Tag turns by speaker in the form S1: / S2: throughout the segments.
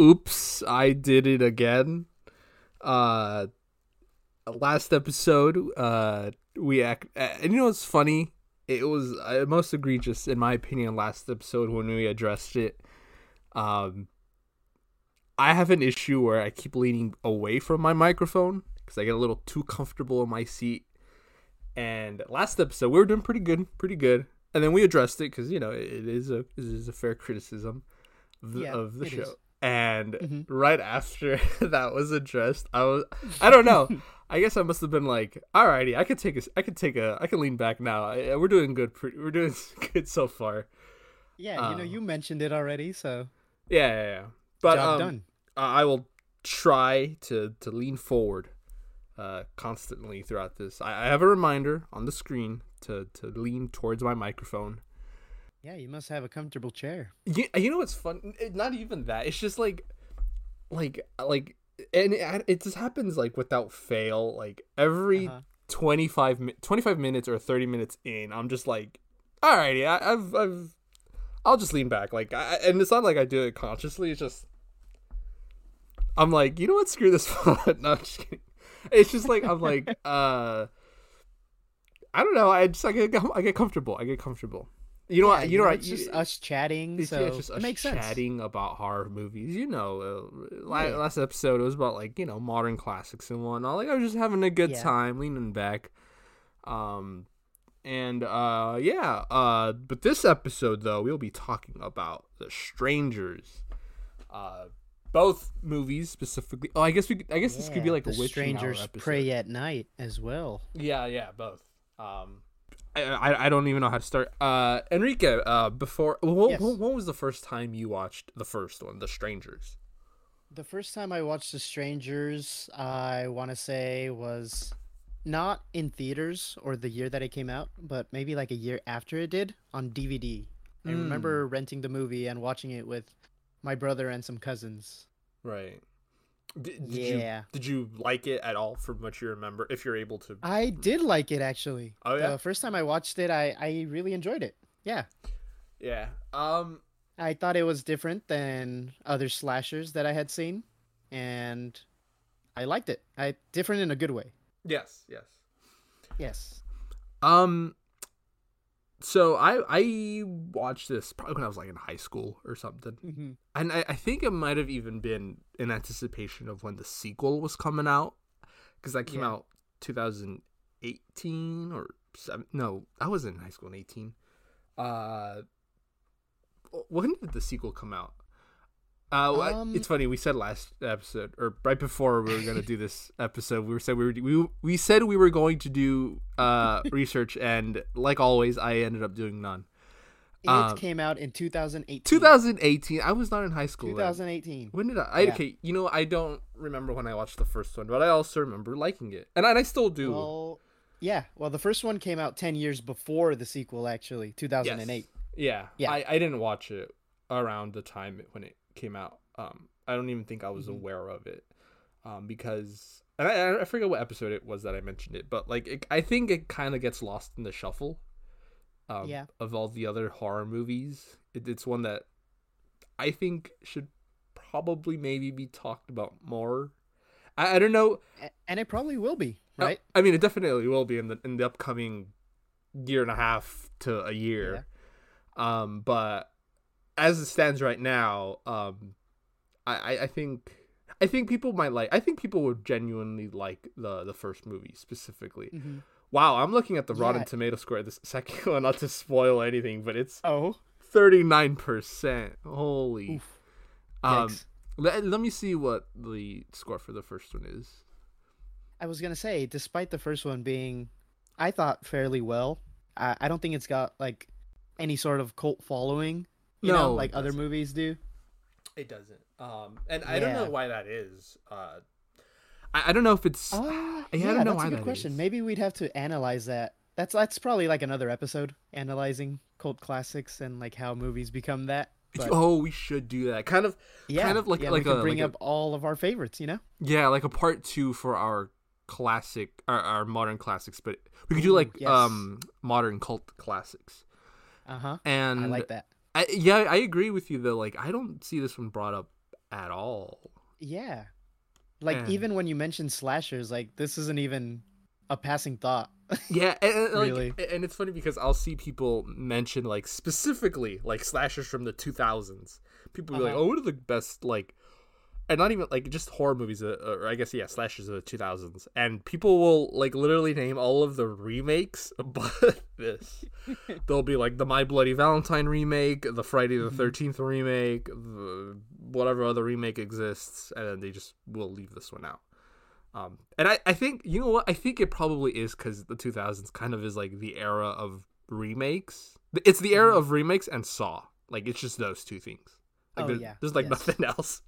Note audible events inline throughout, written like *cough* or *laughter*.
S1: oops, I did it again. Uh, last episode, uh, we act, and you know what's funny? It was uh, most egregious, in my opinion, last episode when we addressed it. Um, I have an issue where I keep leaning away from my microphone because I get a little too comfortable in my seat. And last episode, we were doing pretty good, pretty good. And then we addressed it because you know it is a it is a fair criticism of the,
S2: Yeah,
S1: of the show.
S2: is.
S1: And
S2: Mhm.
S1: right after *laughs* that was addressed, I was I don't know. *laughs* I guess I must have been like, "Alrighty, I could take a, I could take a, I can lean back now. I- We're doing good. We're doing *laughs* good so far."
S2: Yeah, you know, you mentioned it already, so
S1: Yeah, yeah, yeah. But
S2: job
S1: um,
S2: done.
S1: I I will try to to lean forward uh, constantly throughout this. I, I have a reminder on the screen to to lean towards my microphone.
S2: Yeah, you must have a comfortable chair.
S1: You, you know what's fun? It- Not even that. It's just like, like, like, and it, it just happens like without fail. Like every
S2: Uh-huh.
S1: 25, 25 minutes or 30 minutes in, I'm just like, alrighty, I, I've, I've, I'll just lean back. Like, I, and it's not like I do it consciously. It's just, I'm like, you know what? Screw this *laughs* no, I'm just kidding. It's just like, I'm like, *laughs* uh, I don't know. I just, I get, I get comfortable. I get comfortable. You know
S2: Yeah,
S1: what? You know?
S2: It's just us chatting,
S1: It's,
S2: so
S1: yeah, it's just
S2: it
S1: us
S2: makes sense.
S1: chatting about horror movies. You know, uh, la-
S2: Yeah.
S1: last episode it was about like you know modern classics and whatnot. Like I was just having a good time, leaning back. Um, and uh, yeah. Uh, but this episode though, we'll be talking about the Strangers. Uh, both movies specifically. Oh, I guess we. could- I guess this could be like
S2: the
S1: a
S2: strangers prey at night as well.
S1: Yeah, yeah, both. Um, I, I don't even know how to start. Uh, Enrique, uh, before what,
S2: Yes.
S1: what, what was the first time you watched the first one, The Strangers?
S2: The first time I watched The Strangers, I want to say was not in theaters or the year that it came out, but maybe like a year after it did on DVD. I
S1: Mm.
S2: remember renting the movie and watching it with my brother and some cousins.
S1: Right. Did, did you
S2: Yeah.
S1: did you like it at all from what you remember? If you're able to.
S2: I did like it actually.
S1: Oh, yeah?
S2: The first time I watched it, I, I really enjoyed it. Yeah.
S1: Yeah. Um.
S2: I thought it was different than other slashers that I had seen, and I liked it. I different in a good way.
S1: Yes. Yes.
S2: Yes.
S1: Um. So I I watched this probably when I was like in high school or something.
S2: hmm
S1: and I, I think it might have even been in anticipation of when the sequel was coming out because that came
S2: Yeah.
S1: out 2018 or seven, no i was in high school in 18 uh when did the sequel come out uh
S2: Um,
S1: it's funny we said last episode or right before we were going to do this *laughs* episode we were said we were we, we said we were going to do uh *laughs* research and like always i ended up doing none
S2: It
S1: Um,
S2: came out in 2018.
S1: 2018 i was not in high school then.
S2: 2018.
S1: When did I, I?
S2: Yeah.
S1: Okay, you know I don't remember when I watched the first one, but I also remember liking it, and I, and I still do.
S2: Well, yeah. Well, the first one came out 10 years before the sequel, actually, 2008.
S1: yeah,
S2: Yeah.
S1: I, I didn't watch it around the time it- when it came out. Um, I don't even think I was
S2: Mhm.
S1: aware of it, um, because and I, I forget what episode it was that I mentioned it, but like it, I think it kind of gets lost in the shuffle. Um,
S2: Yeah.
S1: Of all the other horror movies, it, it's one that I think should probably maybe be talked about more. I, I don't know.
S2: And it probably will be,
S1: Oh,
S2: right?
S1: I mean, it definitely will be in the in the upcoming year and a half to a year. Um, but as it stands right now, um, I, I I think I think people might like. I think people would genuinely like the the first movie specifically.
S2: Mhm.
S1: Wow, I'm looking at the Rotten Tomato score this second *laughs* one, not to spoil anything, but it's
S2: Oh.
S1: thirty nine percent. Holy.
S2: Oof.
S1: Um, let, let me see what the score for the first one is.
S2: I was gonna say, despite the first one being, I thought fairly well. I, I don't think it's got like any sort of cult following. You
S1: No,
S2: know, like other
S1: doesn't.
S2: movies do.
S1: It doesn't. Um, and I don't know why that is. Uh, I, I don't know if it's.
S2: Ah,
S1: yeah,
S2: yeah,
S1: I don't know
S2: that's
S1: why
S2: a good
S1: that
S2: question.
S1: is.
S2: Maybe we'd have to analyze that. That's that's probably like another episode analyzing cult classics and like how movies become that. *laughs* But
S1: oh, we should do that. Kind of,
S2: yeah,
S1: kind of like-
S2: yeah,
S1: like
S2: we
S1: a-
S2: bring
S1: like a-
S2: up all of our favorites. You know?
S1: yeah, like a part two for our classic, our, our modern classics. But we could do
S2: Ooh,
S1: like
S2: yes.
S1: um modern cult classics.
S2: Uh huh.
S1: And
S2: I like that.
S1: I, yeah, I agree with you though. Like, I don't see this one brought up at all.
S2: Yeah. Like even when you mention slashers, like this isn't even a passing thought. *laughs*
S1: Yeah, and, and, like,
S2: Really?
S1: and it's funny because I'll see people mention like specifically like slashers from the 2000s. People be like,
S2: Uh-huh.
S1: "Oh, what are the best like?" And not even like just horror movies, uh, or I guess yeah, slashers of the 2000s. And people will like literally name all of the remakes, *laughs* but this *laughs* they'll be like the My Bloody Valentine remake, the Friday the
S2: Mhm.
S1: 13th remake, the whatever other remake exists, and then they just will leave this one out. Um, and I, I think you know what I think it probably is because the 2000s kind of is like the era of remakes. It's the era
S2: Mhm.
S1: of remakes and Saw. Like it's just those two things. Like
S2: Oh,
S1: there's,
S2: yeah.
S1: there's like
S2: Yes.
S1: nothing *laughs* else.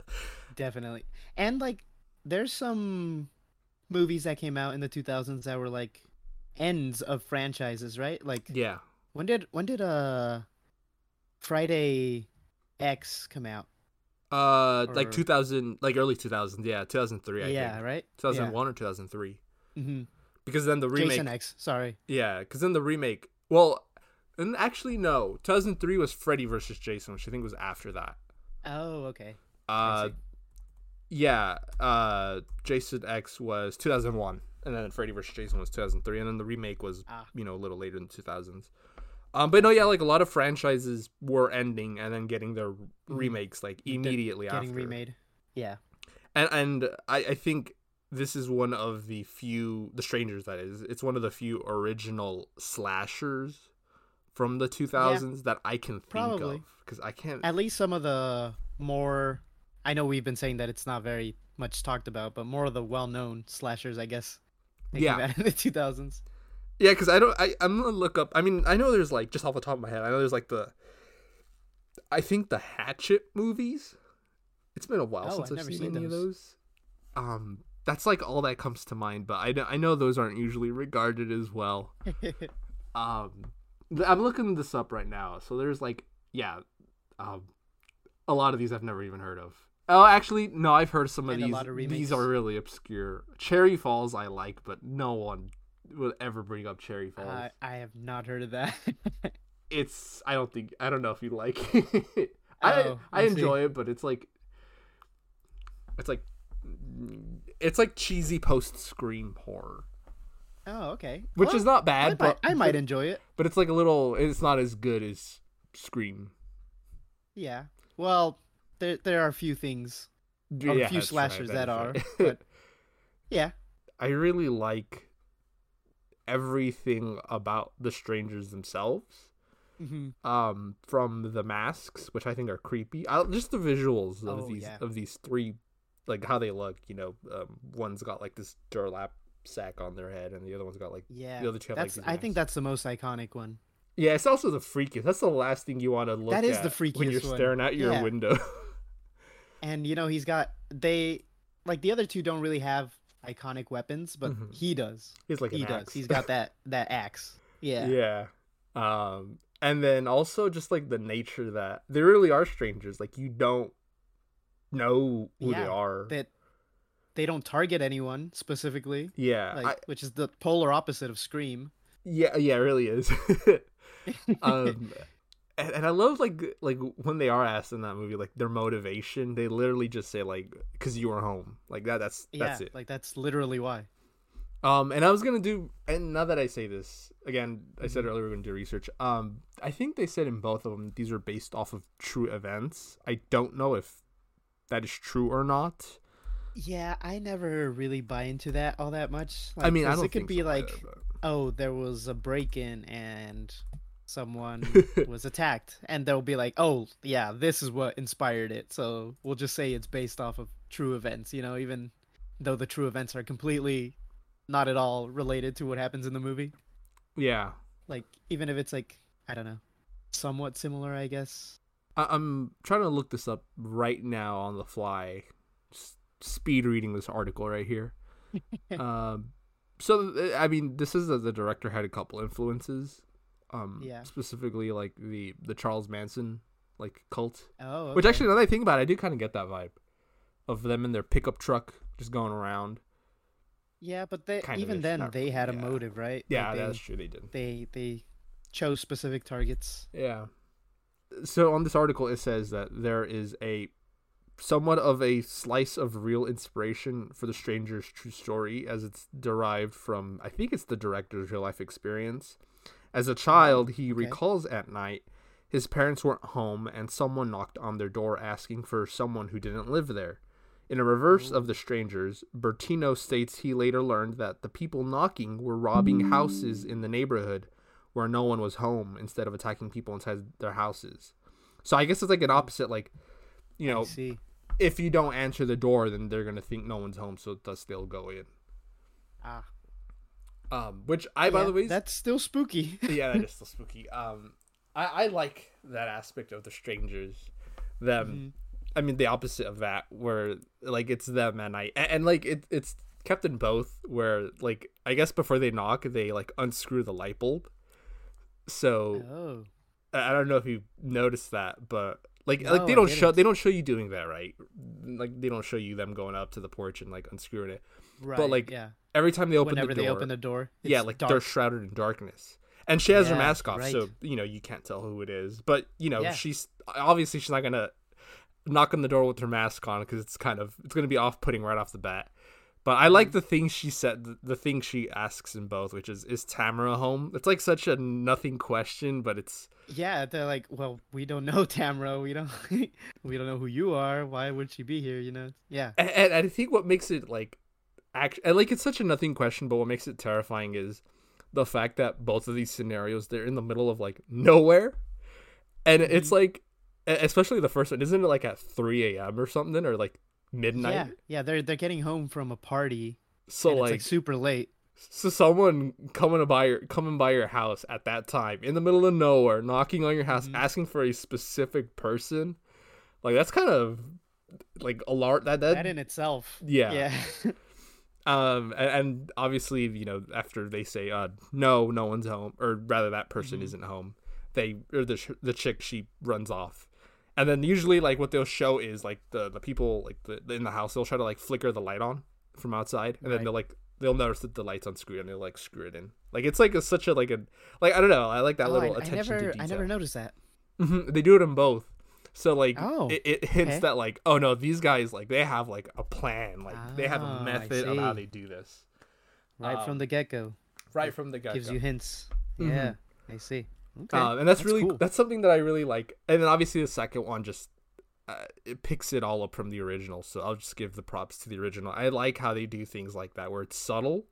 S2: Definitely. And like there's some movies that came out in the 2000s that were like ends of franchises, right? Like
S1: Yeah.
S2: when did when did uh Friday X come out?
S1: Uh, like 2000, like early 2000s. Yeah, 2003. I
S2: yeah,
S1: think.
S2: right?
S1: 2001 or 2003.
S2: hmm
S1: Because then the remake.
S2: Jason X, sorry.
S1: Yeah, because then the remake. Well, and actually no, 2003 was Freddy versus Jason, which I think was after that.
S2: Oh, okay.
S1: Uh. Yeah. Uh, Jason X was 2001, and then Freddy vs. Jason was 2003, and then the remake was
S2: Ah.
S1: you know a little later in the 2000s. Um, but no, yeah, like a lot of franchises were ending and then getting their remakes like immediately
S2: Mm-hmm. getting remade. Yeah.
S1: and and I, I think this is one of the few the strangers that is it's one of the few original slashers from the 2000s that i can think
S2: Probably.
S1: of because i can't
S2: At least some of the more I know we've been saying that it's not very much talked about, but more of the well-known slashers, I guess.
S1: Yeah. *laughs*
S2: in the 2000s.
S1: yeah because i don't I, i'm gonna look up i mean i know there's like just off the top of my head i know there's like the i think the hatchet movies it's been a while
S2: Oh,
S1: since
S2: I've
S1: i've
S2: never
S1: seen,
S2: seen
S1: any of
S2: those.
S1: those um that's like all that comes to mind but i, know- I know those aren't usually regarded as well *laughs* um i'm looking this up right now so there's like yeah um a lot of these i've never even heard of oh actually no i've heard some of
S2: And a
S1: these
S2: lot of
S1: these are really obscure cherry falls i like but no one would ever bring up cherry falls
S2: I, I have not heard of that. *laughs*
S1: it's i don't think i don't know if you like it *laughs* i
S2: Oh,
S1: i
S2: I see.
S1: enjoy it but it's like it's like it's like cheesy post scream horror
S2: oh, okay.
S1: which
S2: Well,
S1: is not
S2: I
S1: bad
S2: might,
S1: but
S2: I might enjoy it.
S1: but it's like a little it's not as good as scream
S2: Yeah. Well, there there are a few things,
S1: Yeah,
S2: a few
S1: that's right,
S2: slashers that are,
S1: right.
S2: but *laughs* yeah.
S1: i really like everything about the strangers themselves
S2: hmm
S1: um from the masks which i think are creepy I, just the visuals of
S2: Oh,
S1: these
S2: yeah.
S1: of these three like how they look you know um, one's got like this burlap sack on their head and the other one's got like
S2: Yeah.
S1: the other two have like
S2: That's
S1: these
S2: I think that's the most iconic one.
S1: yeah it's also the freakiest that's the last thing you want to look
S2: That is
S1: at
S2: the
S1: when you're
S2: freakiest one.
S1: staring out your
S2: Yeah.
S1: window *laughs*
S2: And you know, he's got they like the other two don't really have iconic weapons, but
S1: Mhm.
S2: he does.
S1: he's like
S2: he
S1: an
S2: does.
S1: axe.
S2: He's got *laughs* that that axe. Yeah.
S1: yeah um and then also just like the nature that they really are strangers like you don't know who they are
S2: That they don't target anyone specifically,
S1: yeah
S2: like
S1: I-
S2: which is the polar opposite of Scream.
S1: Yeah, yeah, it really is. *laughs* *laughs* um, and, and I love like like when they are asked in that movie like their motivation. They literally just say like, "Cause you were home." Like that. That's that's
S2: yeah,
S1: it.
S2: like that's literally why.
S1: Um, and I was gonna do, and now that I say this again, I said
S2: Mhm.
S1: earlier we're gonna do research. Um, I think they said in both of them these are based off of true events. I don't know if that is true or not.
S2: Yeah, I never really buy into that all that much.
S1: I mean, I don't
S2: it could be
S1: so
S2: like,
S1: either,
S2: oh, there was a break-in and someone *laughs* was attacked, and they'll be like, oh, yeah, this is what inspired it. So we'll just say it's based off of true events, you know, even though the true events are completely not at all related to what happens in the movie.
S1: yeah.
S2: Like, even if it's like, I don't know, somewhat similar, I guess.
S1: I- I'm trying to look this up right now on the fly. Just speed reading this article right here. *laughs* um, so I mean, this is that the director had a couple influences. Um,
S2: Yeah.
S1: specifically like the the Charles Manson like cult.
S2: Oh,
S1: Which actually, now that I think about it, I do kind of get that vibe of them in their pickup truck just going around.
S2: yeah, but they,
S1: kind
S2: even then they had a
S1: yeah.
S2: motive, right? Like,
S1: Yeah,
S2: they,
S1: that's true. They did.
S2: they they chose specific targets.
S1: Yeah. So on this article, it says that there is a somewhat of a slice of real inspiration for the stranger's true story as it's derived from I think it's the director's real life experience. As a child, he
S2: okay.
S1: recalls at night his parents weren't home and someone knocked on their door asking for someone who didn't live there. In a reverse of the strangers, Bertino states he later learned that the people knocking were robbing houses in the neighborhood where no one was home instead of attacking people inside their houses. So I guess it's like an opposite like you know,
S2: see.
S1: if you don't answer the door then they're going to think no one's home so thus they'll go in.
S2: Ah,
S1: Um which I by the way
S2: that's still spooky. *laughs*
S1: yeah, that is *laughs* still spooky. Um, I, I like that aspect of the strangers. Them,
S2: Mm-hmm.
S1: I mean, the opposite of that, where like it's them and I, and, and like it, it's kept in both. Where like I guess before they knock, they like unscrew the light bulb. So
S2: oh,
S1: I I don't know if you noticed that, but like
S2: No,
S1: like they don't show they don't show you doing that, right? Like they don't show you them going up to the porch and like unscrewing it.
S2: Right.
S1: like,
S2: yeah,
S1: Every time they open
S2: whenever
S1: the door,
S2: they open the door,
S1: yeah, like
S2: dark.
S1: they're shrouded in darkness. And she has her mask off, so you know you can't tell who it is. But you know
S2: Yeah.
S1: she's obviously she's not gonna knock on the door with her mask on because it's kind of it's gonna be off putting right off the bat. But I
S2: Mm-hmm.
S1: like the thing she said, the, the thing she asks in both, which is is Tamara home? It's like such a nothing question, but it's
S2: Yeah, they're like, well, we don't know *laughs* Tamara. We don't, *laughs* we don't know who you are. Why would she be here? You know? Yeah.
S1: and, and I think what makes it like act and, like it's such a nothing question, but what makes it terrifying is the fact that both of these scenarios they're in the middle of like nowhere, and it's like, especially the first one, isn't it like at three a.m. or something or like midnight?
S2: Yeah, yeah. They're they're getting home from a party,
S1: So like,
S2: it's like super late.
S1: so someone coming to buy your coming by your house at that time in the middle of nowhere, knocking on your house,
S2: Mm-hmm.
S1: asking for a specific person, like that's kind of like alarm that that,
S2: That in itself.
S1: yeah.
S2: Yeah. *laughs*
S1: um and, and obviously you know after they say uh no no one's home or rather that person
S2: Mhm.
S1: isn't home they or the sh- the chick she runs off. And then usually like what they'll show is like the the people like the in the house they'll try to like flicker the light on from outside and then they'll like they'll notice that the lights unscrew and they'll like screw it in. Like it's like a, such a like a like i don't know i like that
S2: Oh,
S1: little
S2: I, I
S1: attention
S2: never,
S1: to detail
S2: I never noticed that.
S1: Mhm, they do it in both so like
S2: Oh,
S1: it, it hints
S2: okay.
S1: that like oh no these guys like they have like a plan like they have a method of how they do this
S2: Right
S1: Um,
S2: from the get go,
S1: right from the get go gives
S2: you hints.
S1: Mhm.
S2: Yeah, I see. Okay,
S1: Um, and that's, really
S2: cool.
S1: that's something that I really like. And then obviously the second one just uh, it picks it all up from the original. So I'll just give the props to the original. I like how they do things like that where it's subtle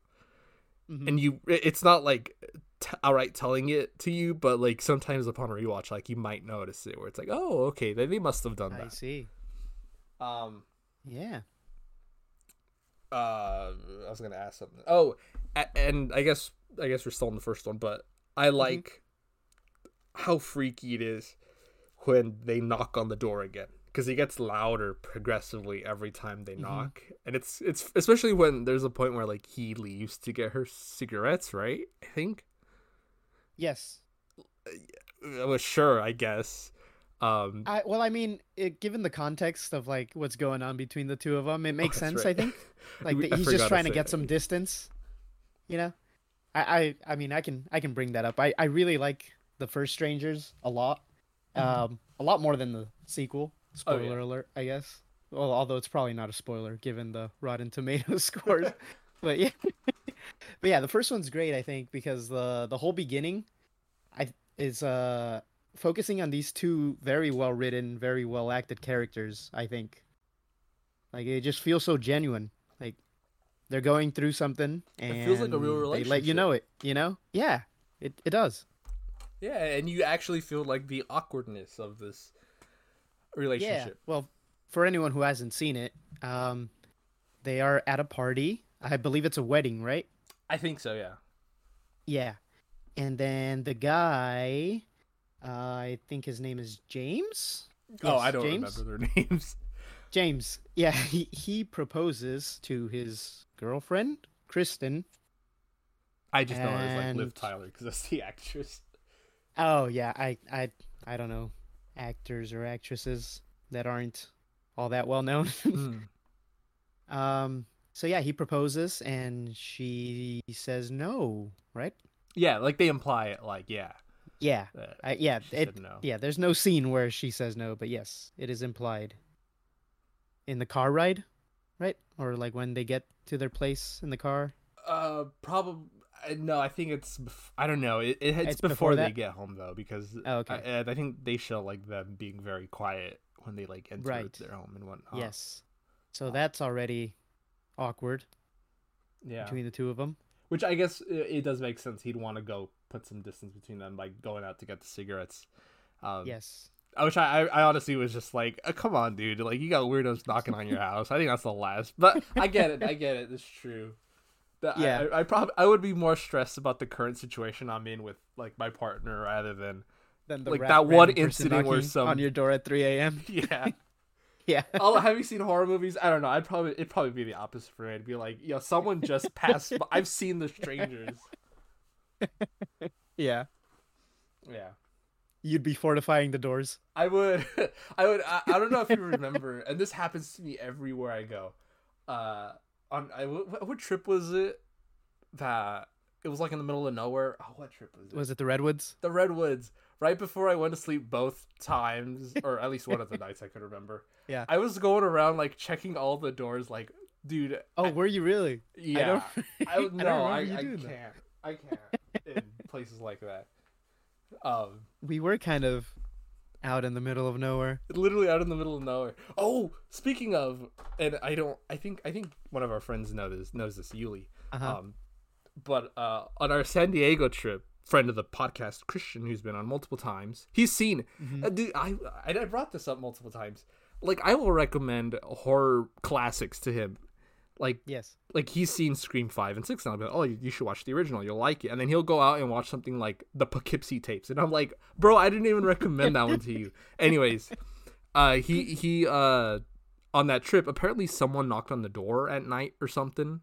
S2: Mhm.
S1: and you it- it's not like t- outright telling it to you, but like sometimes upon rewatch, like you might notice it where it's like, oh, okay, they, they must have done
S2: I
S1: that.
S2: I see.
S1: Um,
S2: Yeah.
S1: uh, I was gonna ask something. Oh, a- and I guess I guess we're still in the first one, but I like how freaky it is when they knock on the door again because it gets louder progressively every time they knock, and it's it's especially when there's a point where like he leaves to get her cigarettes, right? I think.
S2: Yes.
S1: Uh, Well, sure, I guess. Um,
S2: I well, I mean, it, given the context of like what's going on between the two of them, it *laughs* makes
S1: that's
S2: sense.
S1: right.
S2: I think. *laughs* Like the,
S1: I
S2: he's just trying to
S1: say
S2: get some distance. You know, I, I I mean I can I can bring that up. I I really like the first Strangers a lot, um, a lot more than the sequel.
S1: Mm-hmm. Oh, yeah.
S2: Spoiler alert, I guess. Well, although it's probably not a spoiler given the Rotten Tomatoes *laughs* scores, but yeah, but yeah, the first one's great. I think because the the whole beginning, I is uh focusing on these two very well written, very well acted characters. I think, like it just feels so genuine. Like they're going through something, and
S1: It feels like a real relationship.
S2: They let you know it. You know? Yeah, it it does.
S1: yeah, and you actually feel like the awkwardness of this relationship.
S2: Yeah.
S1: relationship.
S2: Well, for anyone who hasn't seen it, um, they are at a party. I believe it's a wedding, right?
S1: I think so. Yeah.
S2: Yeah. And then the guy, uh, I think his name is James.
S1: oh,
S2: Yes,
S1: I don't
S2: James?
S1: remember their *laughs* names.
S2: James. Yeah, he, he proposes to his girlfriend, Kristen.
S1: I just know her as like Liv Tyler because that's the *laughs* actress.
S2: Oh yeah, I I I don't know actors or actresses that aren't all that well known. *laughs* um so yeah, he proposes and she says no, right?
S1: Yeah, like they imply it. Like yeah,
S2: Yeah.
S1: that
S2: I, yeah, it,
S1: no.
S2: yeah, there's no scene where she says no, but yes, it is implied. in the car ride, right? Or like when they get to their place in the car.
S1: Uh, probably no. I think it's bef- I don't know. It, it it's,
S2: It's
S1: before,
S2: before
S1: they get home though, because
S2: Oh, okay.
S1: I, I think they show like them being very quiet when they like enter
S2: Right.
S1: their home and whatnot.
S2: Yes. So that's already awkward
S1: yeah.
S2: between the two of them.
S1: Which I guess it, does make sense. He'd want to go put some distance between them by going out to get the cigarettes. Um,
S2: Yes.
S1: I wish I, I, I honestly was just like, uh, come on, dude. Like, you got weirdos knocking on your *laughs* house. I think that's the last. But I get it. I get it. It's true. That
S2: Yeah.
S1: I, I, probably I would be more stressed about the current situation I'm in with like my partner rather than
S2: the
S1: Like that one incident where some-
S2: on your door at 3 a.m. *laughs*
S1: yeah.
S2: Yeah. *laughs*
S1: have you seen horror movies? I don't know. I'd probably it'd probably be the opposite for me. I'd be like, yo, someone just passed. by. I've seen the strangers.
S2: Yeah.
S1: Yeah.
S2: You'd be fortifying the doors.
S1: I would, *laughs* I would, I, I don't know if you remember, and this happens to me everywhere I go. Uh, on I what, what trip was it that it was like in the middle of nowhere? Oh, what trip was it?
S2: Was it the redwoods?
S1: the redwoods. Right before I went to sleep, both times, *laughs* or at least one of the nights I could remember.
S2: Yeah.
S1: I was going around like checking all the doors, like, dude.
S2: Oh,
S1: I-
S2: were you really?
S1: yeah. *laughs* I,
S2: don't
S1: no, I,
S2: you
S1: I,
S2: doing
S1: can't.
S2: that.
S1: I can't in *laughs* places like that. Um,
S2: We were kind of out in the middle of nowhere.
S1: literally out in the middle of nowhere. Oh, speaking of, and I don't, I think, I think one of our friends knows this, knows this, Yuli.
S2: Uh-huh.
S1: Um, but uh, on our San Diego trip, friend of the podcast, Christian, who's been on multiple times, he's seen.
S2: Mm-hmm.
S1: Uh, dude, I I brought this up multiple times. Like, I will recommend horror classics to him. Like,
S2: yes.
S1: like he's seen Scream five and six, and I'll be like, oh, you, you should watch the original. You'll like it. And then he'll go out and watch something like the Poughkeepsie tapes, and I'm like, bro, I didn't even recommend that one to you. *laughs* Anyways, uh, he he uh on that trip, apparently someone knocked on the door at night or something.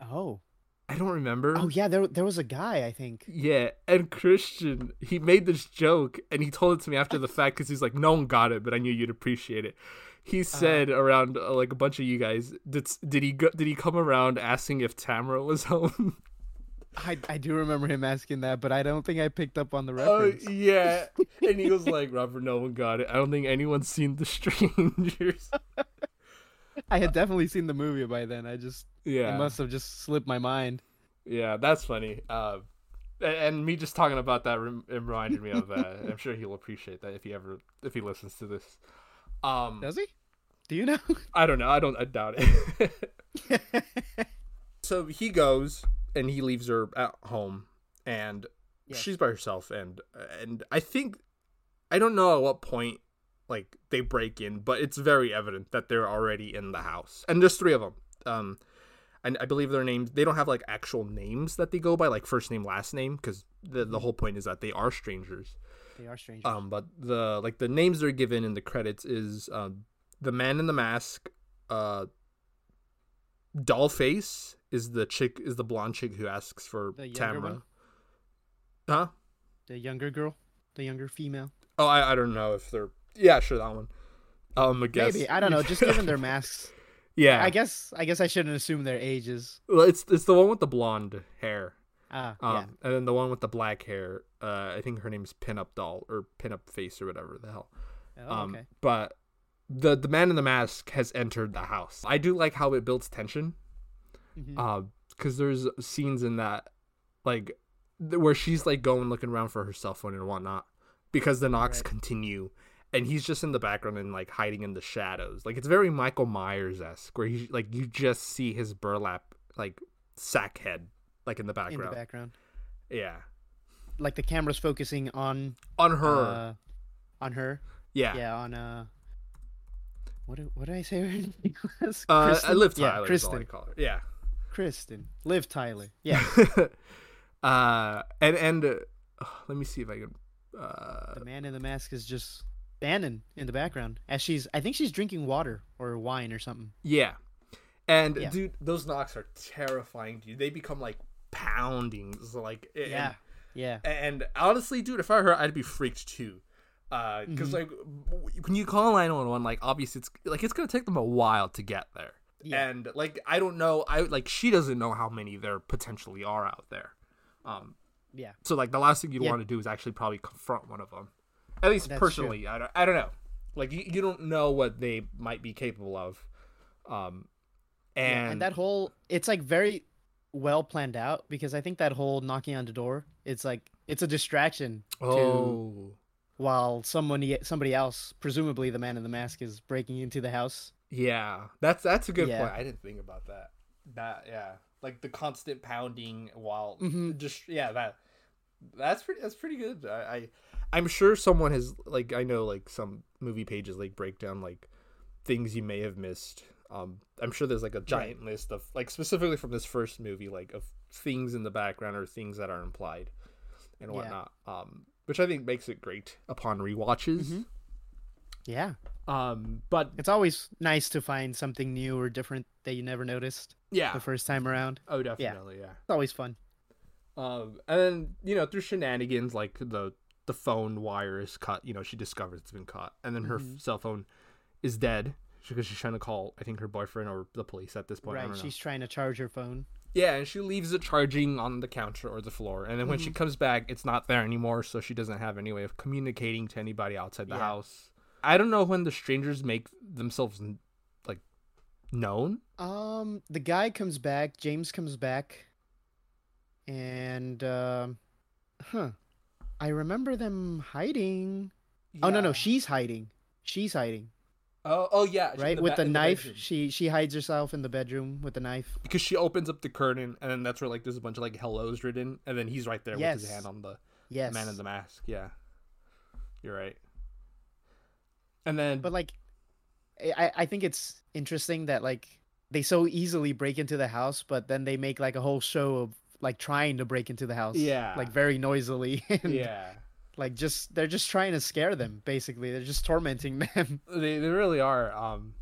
S2: Oh.
S1: I don't remember.
S2: Oh yeah, there there was a guy, I think.
S1: Yeah, and Christian, he made this joke and he told it to me after the fact because he's like, no one got it, but I knew you'd appreciate it. He said around uh, like a bunch of you guys, did did he go, did he come around asking if Tamara was *laughs* home?
S2: I I do remember him asking that, but I don't think I picked up on the
S1: Oh
S2: reference.
S1: yeah, and he was *laughs* like, Robert, no one got it. I don't think anyone's seen The Strangers. *laughs*
S2: I had definitely seen the movie by then. I just
S1: Yeah,
S2: it must have just slipped my mind.
S1: yeah, that's funny. Uh, and me just talking about that reminded me of that. *laughs* I'm sure he'll appreciate that if he ever if he listens to this. Um,
S2: Does he? Do you know? *laughs*
S1: I don't know. I don't. I doubt it. *laughs* so he goes and he leaves her at home, and she's by herself. And and I think I don't know at what point like they break in, but it's very evident that they're already in the house. And there's three of them. Um, and I believe their names. They don't have like actual names that they go by, like first name, last name, because the the whole point is that they are strangers.
S2: they are strangers.
S1: Um, but the like the names they're given in the credits is um, the man in the mask, uh, Dollface is the chick is the blonde chick who asks for Tamara.
S2: one?
S1: Huh?
S2: the younger girl, the younger female.
S1: Oh, I, I don't know if they're yeah sure that one. Um, I guess
S2: Maybe I don't know. Just given their *laughs* masks,
S1: yeah.
S2: I guess I guess I shouldn't assume their ages.
S1: well, it's it's the one with the blonde hair.
S2: Ah,
S1: Um,
S2: yeah.
S1: and then the one with the black hair. Uh, I think her name's Pinup Doll or Pinup Face or whatever the hell.
S2: Oh,
S1: Um,
S2: okay.
S1: But the the man in the mask has entered the house. I do like how it builds tension.
S2: Mhm.
S1: Uh, because there's scenes in that, like, where she's like going looking around for her cell phone and whatnot, because the knocks
S2: Right.
S1: continue, and he's just in the background and like hiding in the shadows. Like it's very Michael Myers esque, where he like you just see his burlap like sack head like in the background.
S2: in the
S1: background. Yeah,
S2: like the camera's focusing on
S1: on her.
S2: uh, on her.
S1: yeah.
S2: Yeah, on uh. What did, what did I say her name was?
S1: Uh, I live
S2: Yeah,
S1: Tyler. I
S2: Kristen.
S1: Yeah.
S2: Kristen. Liv Tyler. *laughs* Yeah.
S1: uh, and and uh, let me see if I can. Uh,
S2: the man in the mask is just standing in the background as she's. I think she's drinking water or wine or something.
S1: yeah, and
S2: Yeah.
S1: dude, those knocks are terrifying, dude. They become like pounding, so like and,
S2: Yeah. Yeah.
S1: And honestly, dude, if I heard, I'd be freaked too. Uh, because
S2: Mhm.
S1: like when you call nine one one, like obviously it's like it's gonna take them a while to get there.
S2: Yeah.
S1: And like I don't know, I like she doesn't know how many there potentially are out there. Um,
S2: Yeah.
S1: So like the last thing you'd
S2: Yeah.
S1: want to do is actually probably confront one of them. At least
S2: That's
S1: personally, I don't, I don't know. Like you, you don't know what they might be capable of. Um,
S2: Yeah,
S1: and,
S2: and that whole it's like very well planned out because I think that whole knocking on the door, it's like it's a distraction
S1: oh
S2: while someone somebody else, presumably the man in the mask, is breaking into the house.
S1: yeah, that's that's a good
S2: Yeah.
S1: point. I didn't think about that. That yeah, like the constant pounding while
S2: Mhm.
S1: just yeah that that's pretty that's pretty good. I, I I'm sure someone has like I know like some movie pages like break down like things you may have missed. Um, I'm sure there's like a giant list of like specifically from this first movie like of things in the background or things that are implied and
S2: Yeah.
S1: whatnot. Um, which I think makes it great upon rewatches.
S2: Mhm. Yeah,
S1: Um, but
S2: it's always nice to find something new or different that you never noticed
S1: yeah,
S2: the first time around.
S1: oh definitely yeah.
S2: It's always fun.
S1: Um, and then you know through shenanigans like the the phone wire is cut. You know she discovers it's been cut, and then her
S2: Mhm.
S1: cell phone is dead because she's trying to call I think her boyfriend or the police at this point.
S2: Right,
S1: don't know.
S2: she's trying to charge her phone.
S1: Yeah, and she leaves it charging on the counter or the floor, and then when she
S2: Mm-hmm.
S1: comes back, it's not there anymore. So she doesn't have any way of communicating to anybody outside the
S2: Yeah.
S1: house. I don't know when the strangers make themselves like known.
S2: Um, the guy comes back. James comes back, and um, huh, I remember them hiding. Oh no, no, she's hiding. She's hiding,
S1: Oh, oh yeah,
S2: right?
S1: in
S2: with
S1: ba-
S2: the knife.
S1: bedroom.
S2: she she hides herself in the bedroom with the knife.
S1: because she opens up the curtain and then that's where like there's a bunch of like hellos written and then he's right there with his hand on the
S2: Yes,
S1: man in the mask yeah you're right and then
S2: but like, I I think it's interesting that like they so easily break into the house, but then they make like a whole show of like trying to break into the house.
S1: Yeah.
S2: like very noisily. *laughs* And,
S1: yeah
S2: like just they're just trying to scare them. Basically, they're just tormenting them. *laughs*
S1: they, they really are um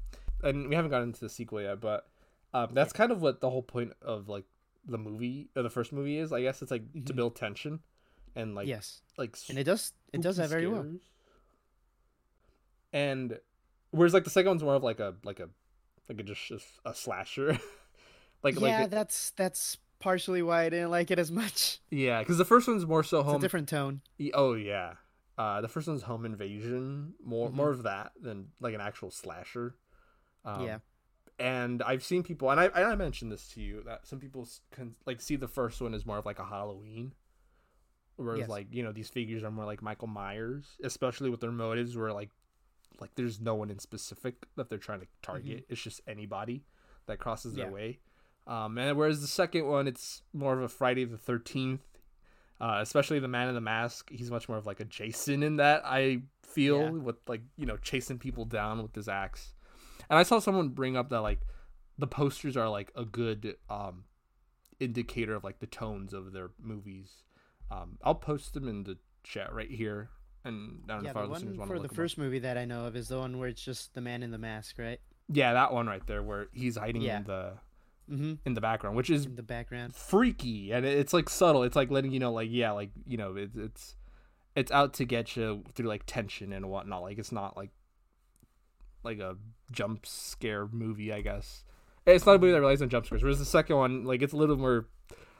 S1: and we haven't gotten into the sequel yet but um that's kind of what the whole point of like the movie or the first movie is i guess it's like to
S2: Mhm.
S1: build tension and like
S2: yes,
S1: like
S2: and it does it does that very well.
S1: And whereas like the second one's more of like a like a like a just a, a slasher. *laughs* like
S2: yeah,
S1: like
S2: that's that's partially why I didn't like it as much. *laughs*
S1: yeah, because the first one's more so home.
S2: It's a different tone.
S1: Oh yeah, uh, the first one's home invasion. More
S2: Mhm.
S1: more of that than like an actual slasher. Um,
S2: yeah,
S1: and I've seen people, and I and I mentioned this to you that some people can like see the first one as more of like a Halloween, whereas
S2: Yes.
S1: like you know these figures are more like Michael Myers, especially with their motives, where like like there's no one in specific that they're trying to target. It's just anybody that crosses their
S2: Mm-hmm. Yeah.
S1: way. Um, and whereas the second one, it's more of a Friday the Thirteenth. Uh, especially the man in the mask, he's much more of like a Jason in that I feel
S2: Yeah.
S1: with like you know chasing people down with his axe. And I saw someone bring up that like the posters are like a good um indicator of like the tones of their movies. Um, I'll post them in the chat right here, and I don't know
S2: yeah.
S1: if our
S2: The
S1: listeners want
S2: for
S1: to
S2: the
S1: look 'em up.
S2: first movie that I know of is the one where it's just the man in the mask, right?
S1: Yeah, that one right there where he's hiding
S2: Yeah.
S1: in the
S2: Mm-hmm.
S1: in the background, which is
S2: In the background.
S1: freaky and it's like subtle. It's like letting you know, like yeah, like you know, it's it's it's out to get you through like tension and whatnot. Like it's not like like a jump scare movie, I guess. It's not a movie that relies on jump scares. Whereas the second one, like it's a little more,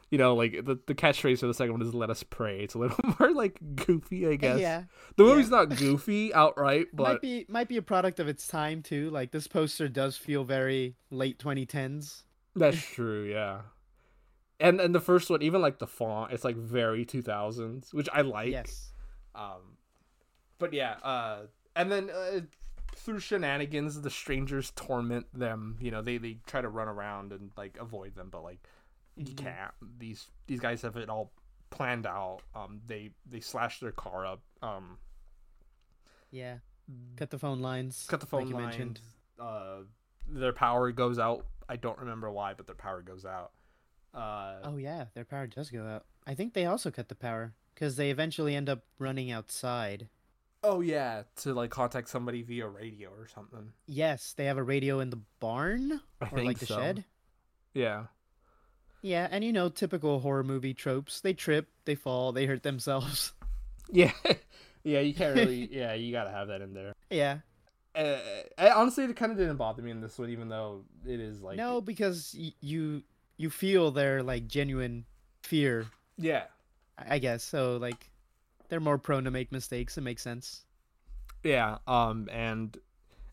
S1: you know, like the the catchphrase for the second one is "Let us pray." It's a little *laughs* more like goofy, I guess.
S2: Yeah,
S1: The movie's not goofy outright, *laughs* but might
S2: be might be a product of its time too. Like this poster does feel very late 2010s.
S1: That's true, yeah. And and the first one, even like the font, it's like very two thousands, which I like.
S2: yes.
S1: Um, but yeah, uh, and then uh, through shenanigans, the strangers torment them. You know, they they try to run around and like avoid them, but like you
S2: Mhm.
S1: can't. These these guys have it all planned out. Um, they they slash their car up. Um,
S2: Yeah. Cut the phone lines.
S1: cut the phone
S2: like you
S1: lines.
S2: mentioned.
S1: Uh, their power goes out. I don't remember why, but their power goes out. Uh,
S2: Oh yeah, their power does go out. I think they also cut the power because they eventually end up running outside.
S1: oh yeah, to like contact somebody via radio or something.
S2: Yes, they have a radio in the barn
S1: I
S2: or
S1: think
S2: like the
S1: so.
S2: shed.
S1: Yeah.
S2: Yeah, and you know typical horror movie tropes. They trip, they fall, they hurt themselves. *laughs*
S1: Yeah, *laughs* yeah, you can't really. *laughs* yeah, you gotta have that in there.
S2: yeah.
S1: Uh, I, honestly, it kind of didn't bother me in this one, even though it is like
S2: no, because y- you you feel their like genuine fear.
S1: yeah,
S2: I I guess so. Like they're more prone to make mistakes. It makes sense.
S1: yeah. Um, and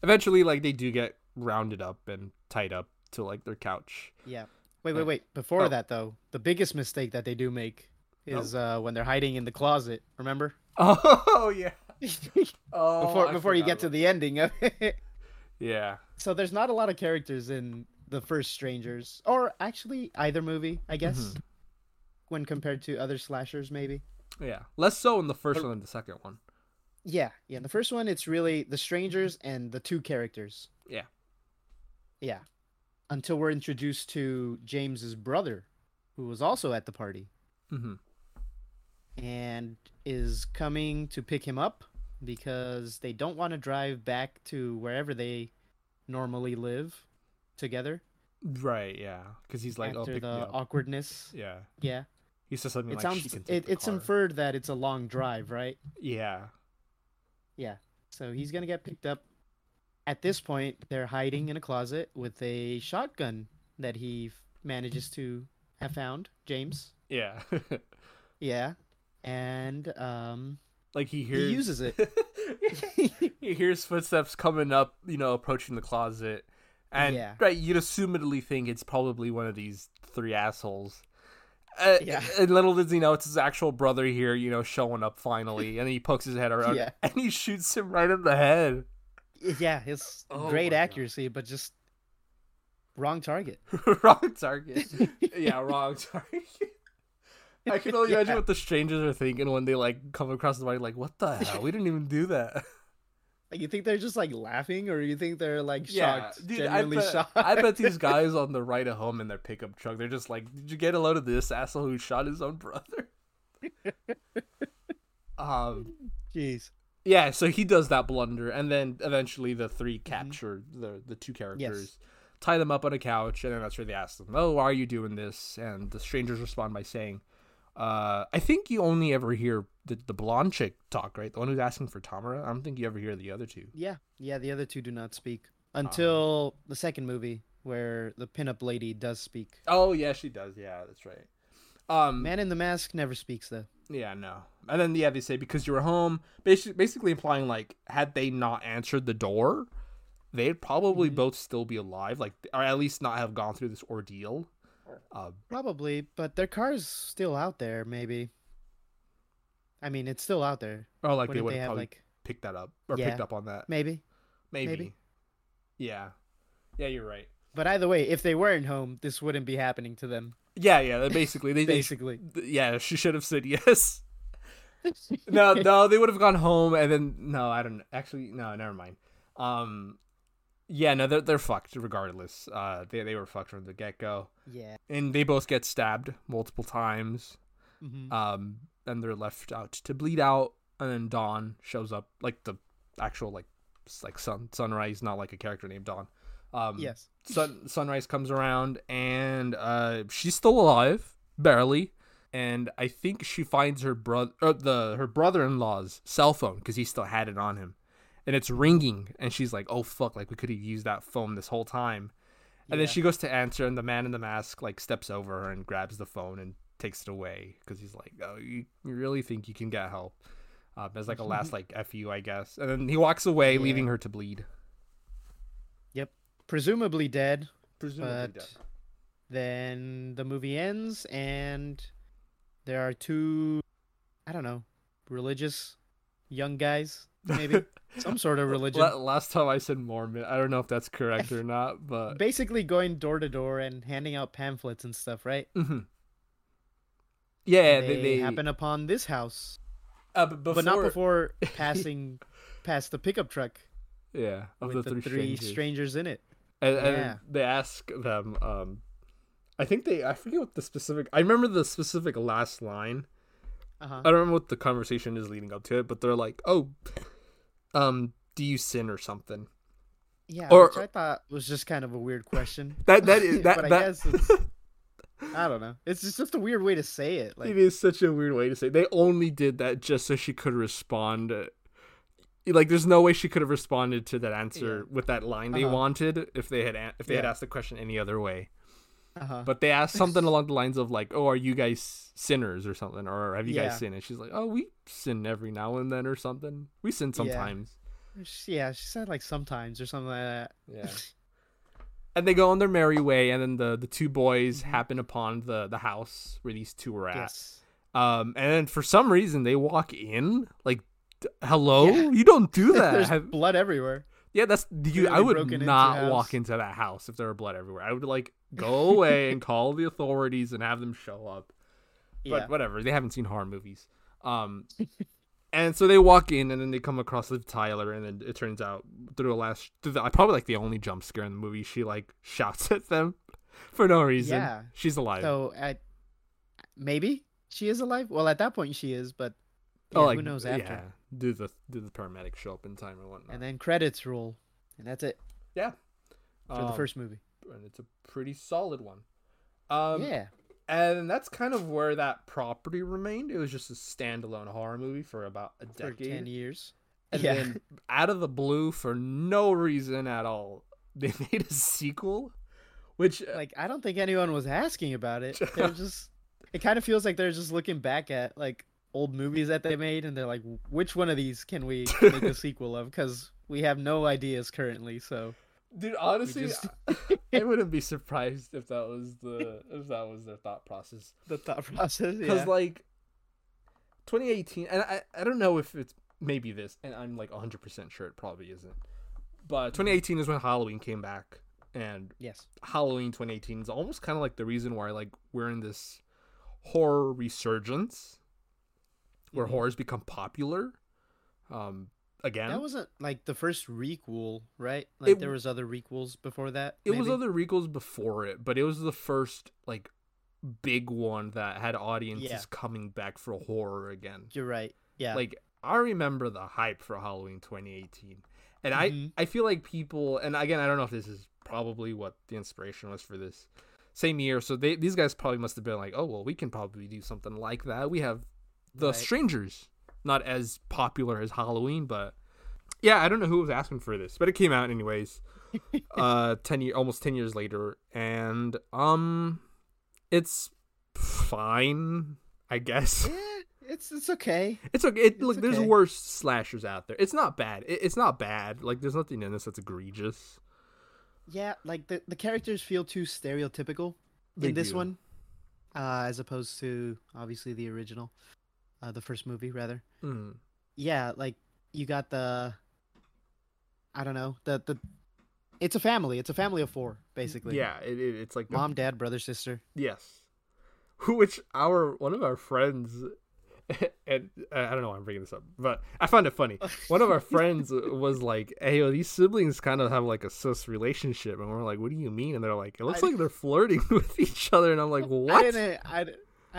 S1: eventually, like they do get rounded up and tied up to like their couch.
S2: Yeah. Wait, wait,
S1: Uh,
S2: wait. Before
S1: oh.
S2: that, though, the biggest mistake that they do make is uh, when they're hiding in the closet. Remember? *laughs*
S1: Oh yeah. *laughs* Oh,
S2: before
S1: I
S2: before you get to the ending of it. *laughs*
S1: yeah.
S2: so there's not a lot of characters in the first Strangers, or actually either movie, I guess,
S1: Mhm.
S2: when compared to other slashers, maybe.
S1: Yeah, less so in the first
S2: But-
S1: one than the second one.
S2: Yeah, yeah. The first one, it's really the strangers and the two characters.
S1: Yeah.
S2: Yeah. Until we're introduced to James's brother, who was also at the party
S1: hmm
S2: and is coming to pick him up because they don't want to drive back to wherever they normally live together
S1: Right. Yeah, because he's like, "Oh,
S2: after
S1: pick
S2: the
S1: me up."
S2: awkwardness. *laughs*
S1: Yeah,
S2: Yeah.
S1: he says something
S2: It
S1: like,
S2: sounds
S1: "She can take
S2: it, it's
S1: car."
S2: inferred that it's a long drive, right?
S1: Yeah.
S2: Yeah. So he's gonna get picked up. At this point, they're hiding in a closet with a shotgun that he f- manages to have found. James.
S1: Yeah. *laughs*
S2: Yeah. And um,
S1: like he hears
S2: he uses it. *laughs*
S1: he hears footsteps coming up, you know, approaching the closet. And
S2: Yeah.
S1: right, you'd assumedly think it's probably one of these three assholes. Uh,
S2: Yeah.
S1: And little does he know it's his actual brother here, you know, showing up finally, and he pokes his head around, *laughs*
S2: Yeah.
S1: and he shoots him right in the head.
S2: yeah, it's
S1: Oh
S2: great
S1: my God.
S2: accuracy, but just wrong target. *laughs*
S1: wrong target. yeah, wrong target. I can only *laughs* imagine what the strangers are thinking when they like come across the body, like, "What the *laughs* hell? We didn't even do that."
S2: Like, you think they're just like laughing, or you think they're like
S1: Yeah,
S2: shocked,
S1: dude, I bet,
S2: shocked?
S1: I bet these *laughs* guys on the ride home in their pickup truck, they're just like, "Did you get a load of this asshole who shot his own brother?" um,
S2: Jeez.
S1: yeah. So he does that blunder, and then eventually the three capture the the two characters, tie them up on a couch, and then that's where they ask them, "Oh, why are you doing this?" And the strangers respond by saying, uh, "I think you only ever hear the the blonde chick talk, right? The one who's asking for Tamara. I don't think you ever hear the other two.
S2: Yeah, yeah. The other two do not speak
S1: Um,
S2: until the second movie, where the pinup lady does speak.
S1: Oh yeah, she does. Yeah, that's right. Um,
S2: Man in the Mask never speaks though.
S1: Yeah, no. And then yeah, they say because you were home, basically, basically implying like had they not answered the door, they'd probably
S2: Mhm.
S1: both still be alive, like or at least not have gone through this ordeal. Uh,
S2: Probably, but their car's still out there. Maybe. I mean, it's still out there.
S1: Oh, like they
S2: Wouldn't they
S1: have
S2: have
S1: probably
S2: like
S1: picked that up or
S2: Yeah.
S1: picked up on that.
S2: maybe?
S1: Maybe.
S2: maybe.
S1: Yeah. Yeah, you're right.
S2: But either way, if they weren't home, this wouldn't be happening to them.
S1: Yeah, yeah. they Basically, they, *laughs* they
S2: Basically.
S1: yeah, she should have said yes. *laughs* no, no, they would have gone home and then no, I don't actually no, never mind. Um yeah, no, they're they're fucked regardless. Uh they they were fucked from the get go.
S2: Yeah.
S1: And they both get stabbed multiple times.
S2: hmm
S1: Um and they're left out to bleed out and then Dawn shows up like the actual like like sun sunrise, not like a character named Dawn. Um
S2: yes.
S1: sun sunrise comes around and uh she's still alive barely and i think she finds her brother uh, the her brother-in-law's cell phone because he still had it on him and it's ringing and she's like oh fuck like we could have used that phone this whole time and then she goes to answer and the man in the mask like steps over her and grabs the phone and takes it away because he's like oh you, you really think you can get help um, as like a last *laughs* like fu i guess and then he walks away
S2: Yeah.
S1: leaving her to bleed Yep.
S2: Presumably dead.
S1: presumably
S2: But then the movie ends, and there are two, I don't know, religious young guys, maybe *laughs* some sort of religion,
S1: last time I said Mormon, I don't know if that's correct or not, but
S2: basically going door to door and handing out pamphlets and stuff, right?
S1: Mhm. yeah,
S2: they,
S1: they, they
S2: happen upon this house,
S1: uh, but, before,
S2: but not before *laughs* passing past the pickup truck
S1: yeah of
S2: with
S1: the, three, strangers,
S2: strangers in it.
S1: and, and
S2: yeah.
S1: they ask them. Um, I think they I forget what the specific. I remember the specific last line.
S2: Uh-huh.
S1: I don't remember what the conversation is leading up to it, but they're like, "Oh, um, do you sin or something?"
S2: Yeah,
S1: or-
S2: which I thought was just kind of a weird question. *laughs*
S1: That that is *laughs* that
S2: but I
S1: that.
S2: guess it's, I don't know. It's just, just a weird way to say it. Like,
S1: it is such a weird way to say. They only did that just so she could respond. uh, Like, there's no way she could have responded to that answer
S2: Yeah.
S1: with that line they
S2: Uh-huh.
S1: wanted if they had if they had asked the question any other way.
S2: Uh-huh.
S1: But they asked something along the lines of like, "Oh, are you guys sinners or something, or have you
S2: Yeah.
S1: guys sinned?" And she's like, "Oh, we sin every now and then or something. We sin sometimes."
S2: She- yeah, she said like sometimes or something like that.
S1: Yeah. *laughs* and they go on their merry way, and then the the two boys happen upon the the house where these two were at.
S2: Yes.
S1: Um, and then for some reason they walk in like, hello,
S2: Yeah.
S1: you don't do *laughs* that.
S2: There's
S1: Have-
S2: blood everywhere.
S1: Yeah, that's you. I would
S2: broken into
S1: not walk into that house if there were blood everywhere. I would like go away *laughs* and call the authorities and have them show up. But
S2: Yeah.
S1: whatever, they haven't seen horror movies. Um, and so they walk in and then they come across Liv Tyler, and then it turns out through the last, through the, probably like the only jump scare in the movie, she like shouts *laughs* at them for no reason.
S2: Yeah.
S1: she's alive.
S2: So at maybe she is alive. Well, at that point she is, but
S1: oh,
S2: yeah,
S1: like
S2: who knows after?
S1: Yeah, do the do the paramedics show up in time or whatnot?
S2: And then credits roll, and that's it
S1: yeah,
S2: for the
S1: Um,
S2: first movie.
S1: and it's a pretty solid one. Um,
S2: yeah.
S1: and that's kind of where that property remained. It was just a standalone horror movie for about a
S2: For
S1: decade.
S2: ten years.
S1: And
S2: yeah.
S1: then *laughs* out of the blue, for no reason at all, *laughs* they made a sequel, which uh,
S2: like I don't think anyone was asking about it. *laughs* They're just. It kind of feels like they're just looking back at like old movies that they made, and they're like, which one of these can we *laughs* make a sequel of? Because we have no ideas currently. So
S1: dude, honestly,
S2: just- *laughs*
S1: I wouldn't be surprised if that was the if that was their thought process.
S2: the thought process. *laughs*
S1: Because
S2: Yeah.
S1: like 2018, and I I don't know if it's maybe this, and I'm like 100 percent sure it probably isn't. But 2018 is when Halloween came back, and
S2: yes.
S1: Halloween 2018 is almost kind of like the reason why like we're in this horror resurgence where
S2: Mhm.
S1: horror's become popular um again
S2: That wasn't like the first requel, right? Like
S1: It-
S2: there was other requels before that.
S1: it was other requels before it but it was the first like big one that had audiences
S2: Yeah.
S1: coming back for horror again
S2: You're right. Yeah.
S1: like i remember the hype for halloween 2018 and i
S2: Mhm.
S1: i feel like people and again i don't know if this is probably what the inspiration was for this same year so they these guys probably must have been like oh well we can probably do something like that we have the
S2: Right.
S1: strangers not as popular as halloween but yeah i don't know who was asking for this but it came out anyways *laughs* uh 10 year almost 10 years later and um it's fine i guess
S2: Eh, it's it's okay.
S1: it's okay. It, look,
S2: It's
S1: there's
S2: okay.
S1: worse slashers out there. It's not bad. It, it's not bad. Like, there's nothing in this that's egregious.
S2: Yeah, like the the characters feel too stereotypical
S1: They
S2: in this
S1: do.
S2: one, uh, as opposed to obviously the original, uh, the first movie rather.
S1: Mm.
S2: Yeah, like you got the. I don't know the the. It's a family. It's a family of four, basically.
S1: Yeah, it, it, it's like the-
S2: Mom, dad, brother, sister.
S1: yes, *laughs* which our one of our friends, *laughs* and uh, I don't know why I'm bringing this up, but I found it funny. *laughs* One of our friends was like, "Hey, these siblings kind of have like a sus relationship," and we're like, "What do you mean?" And they're like, "It looks
S2: I-
S1: like they're flirting with each other," and I'm like, "What?"
S2: I,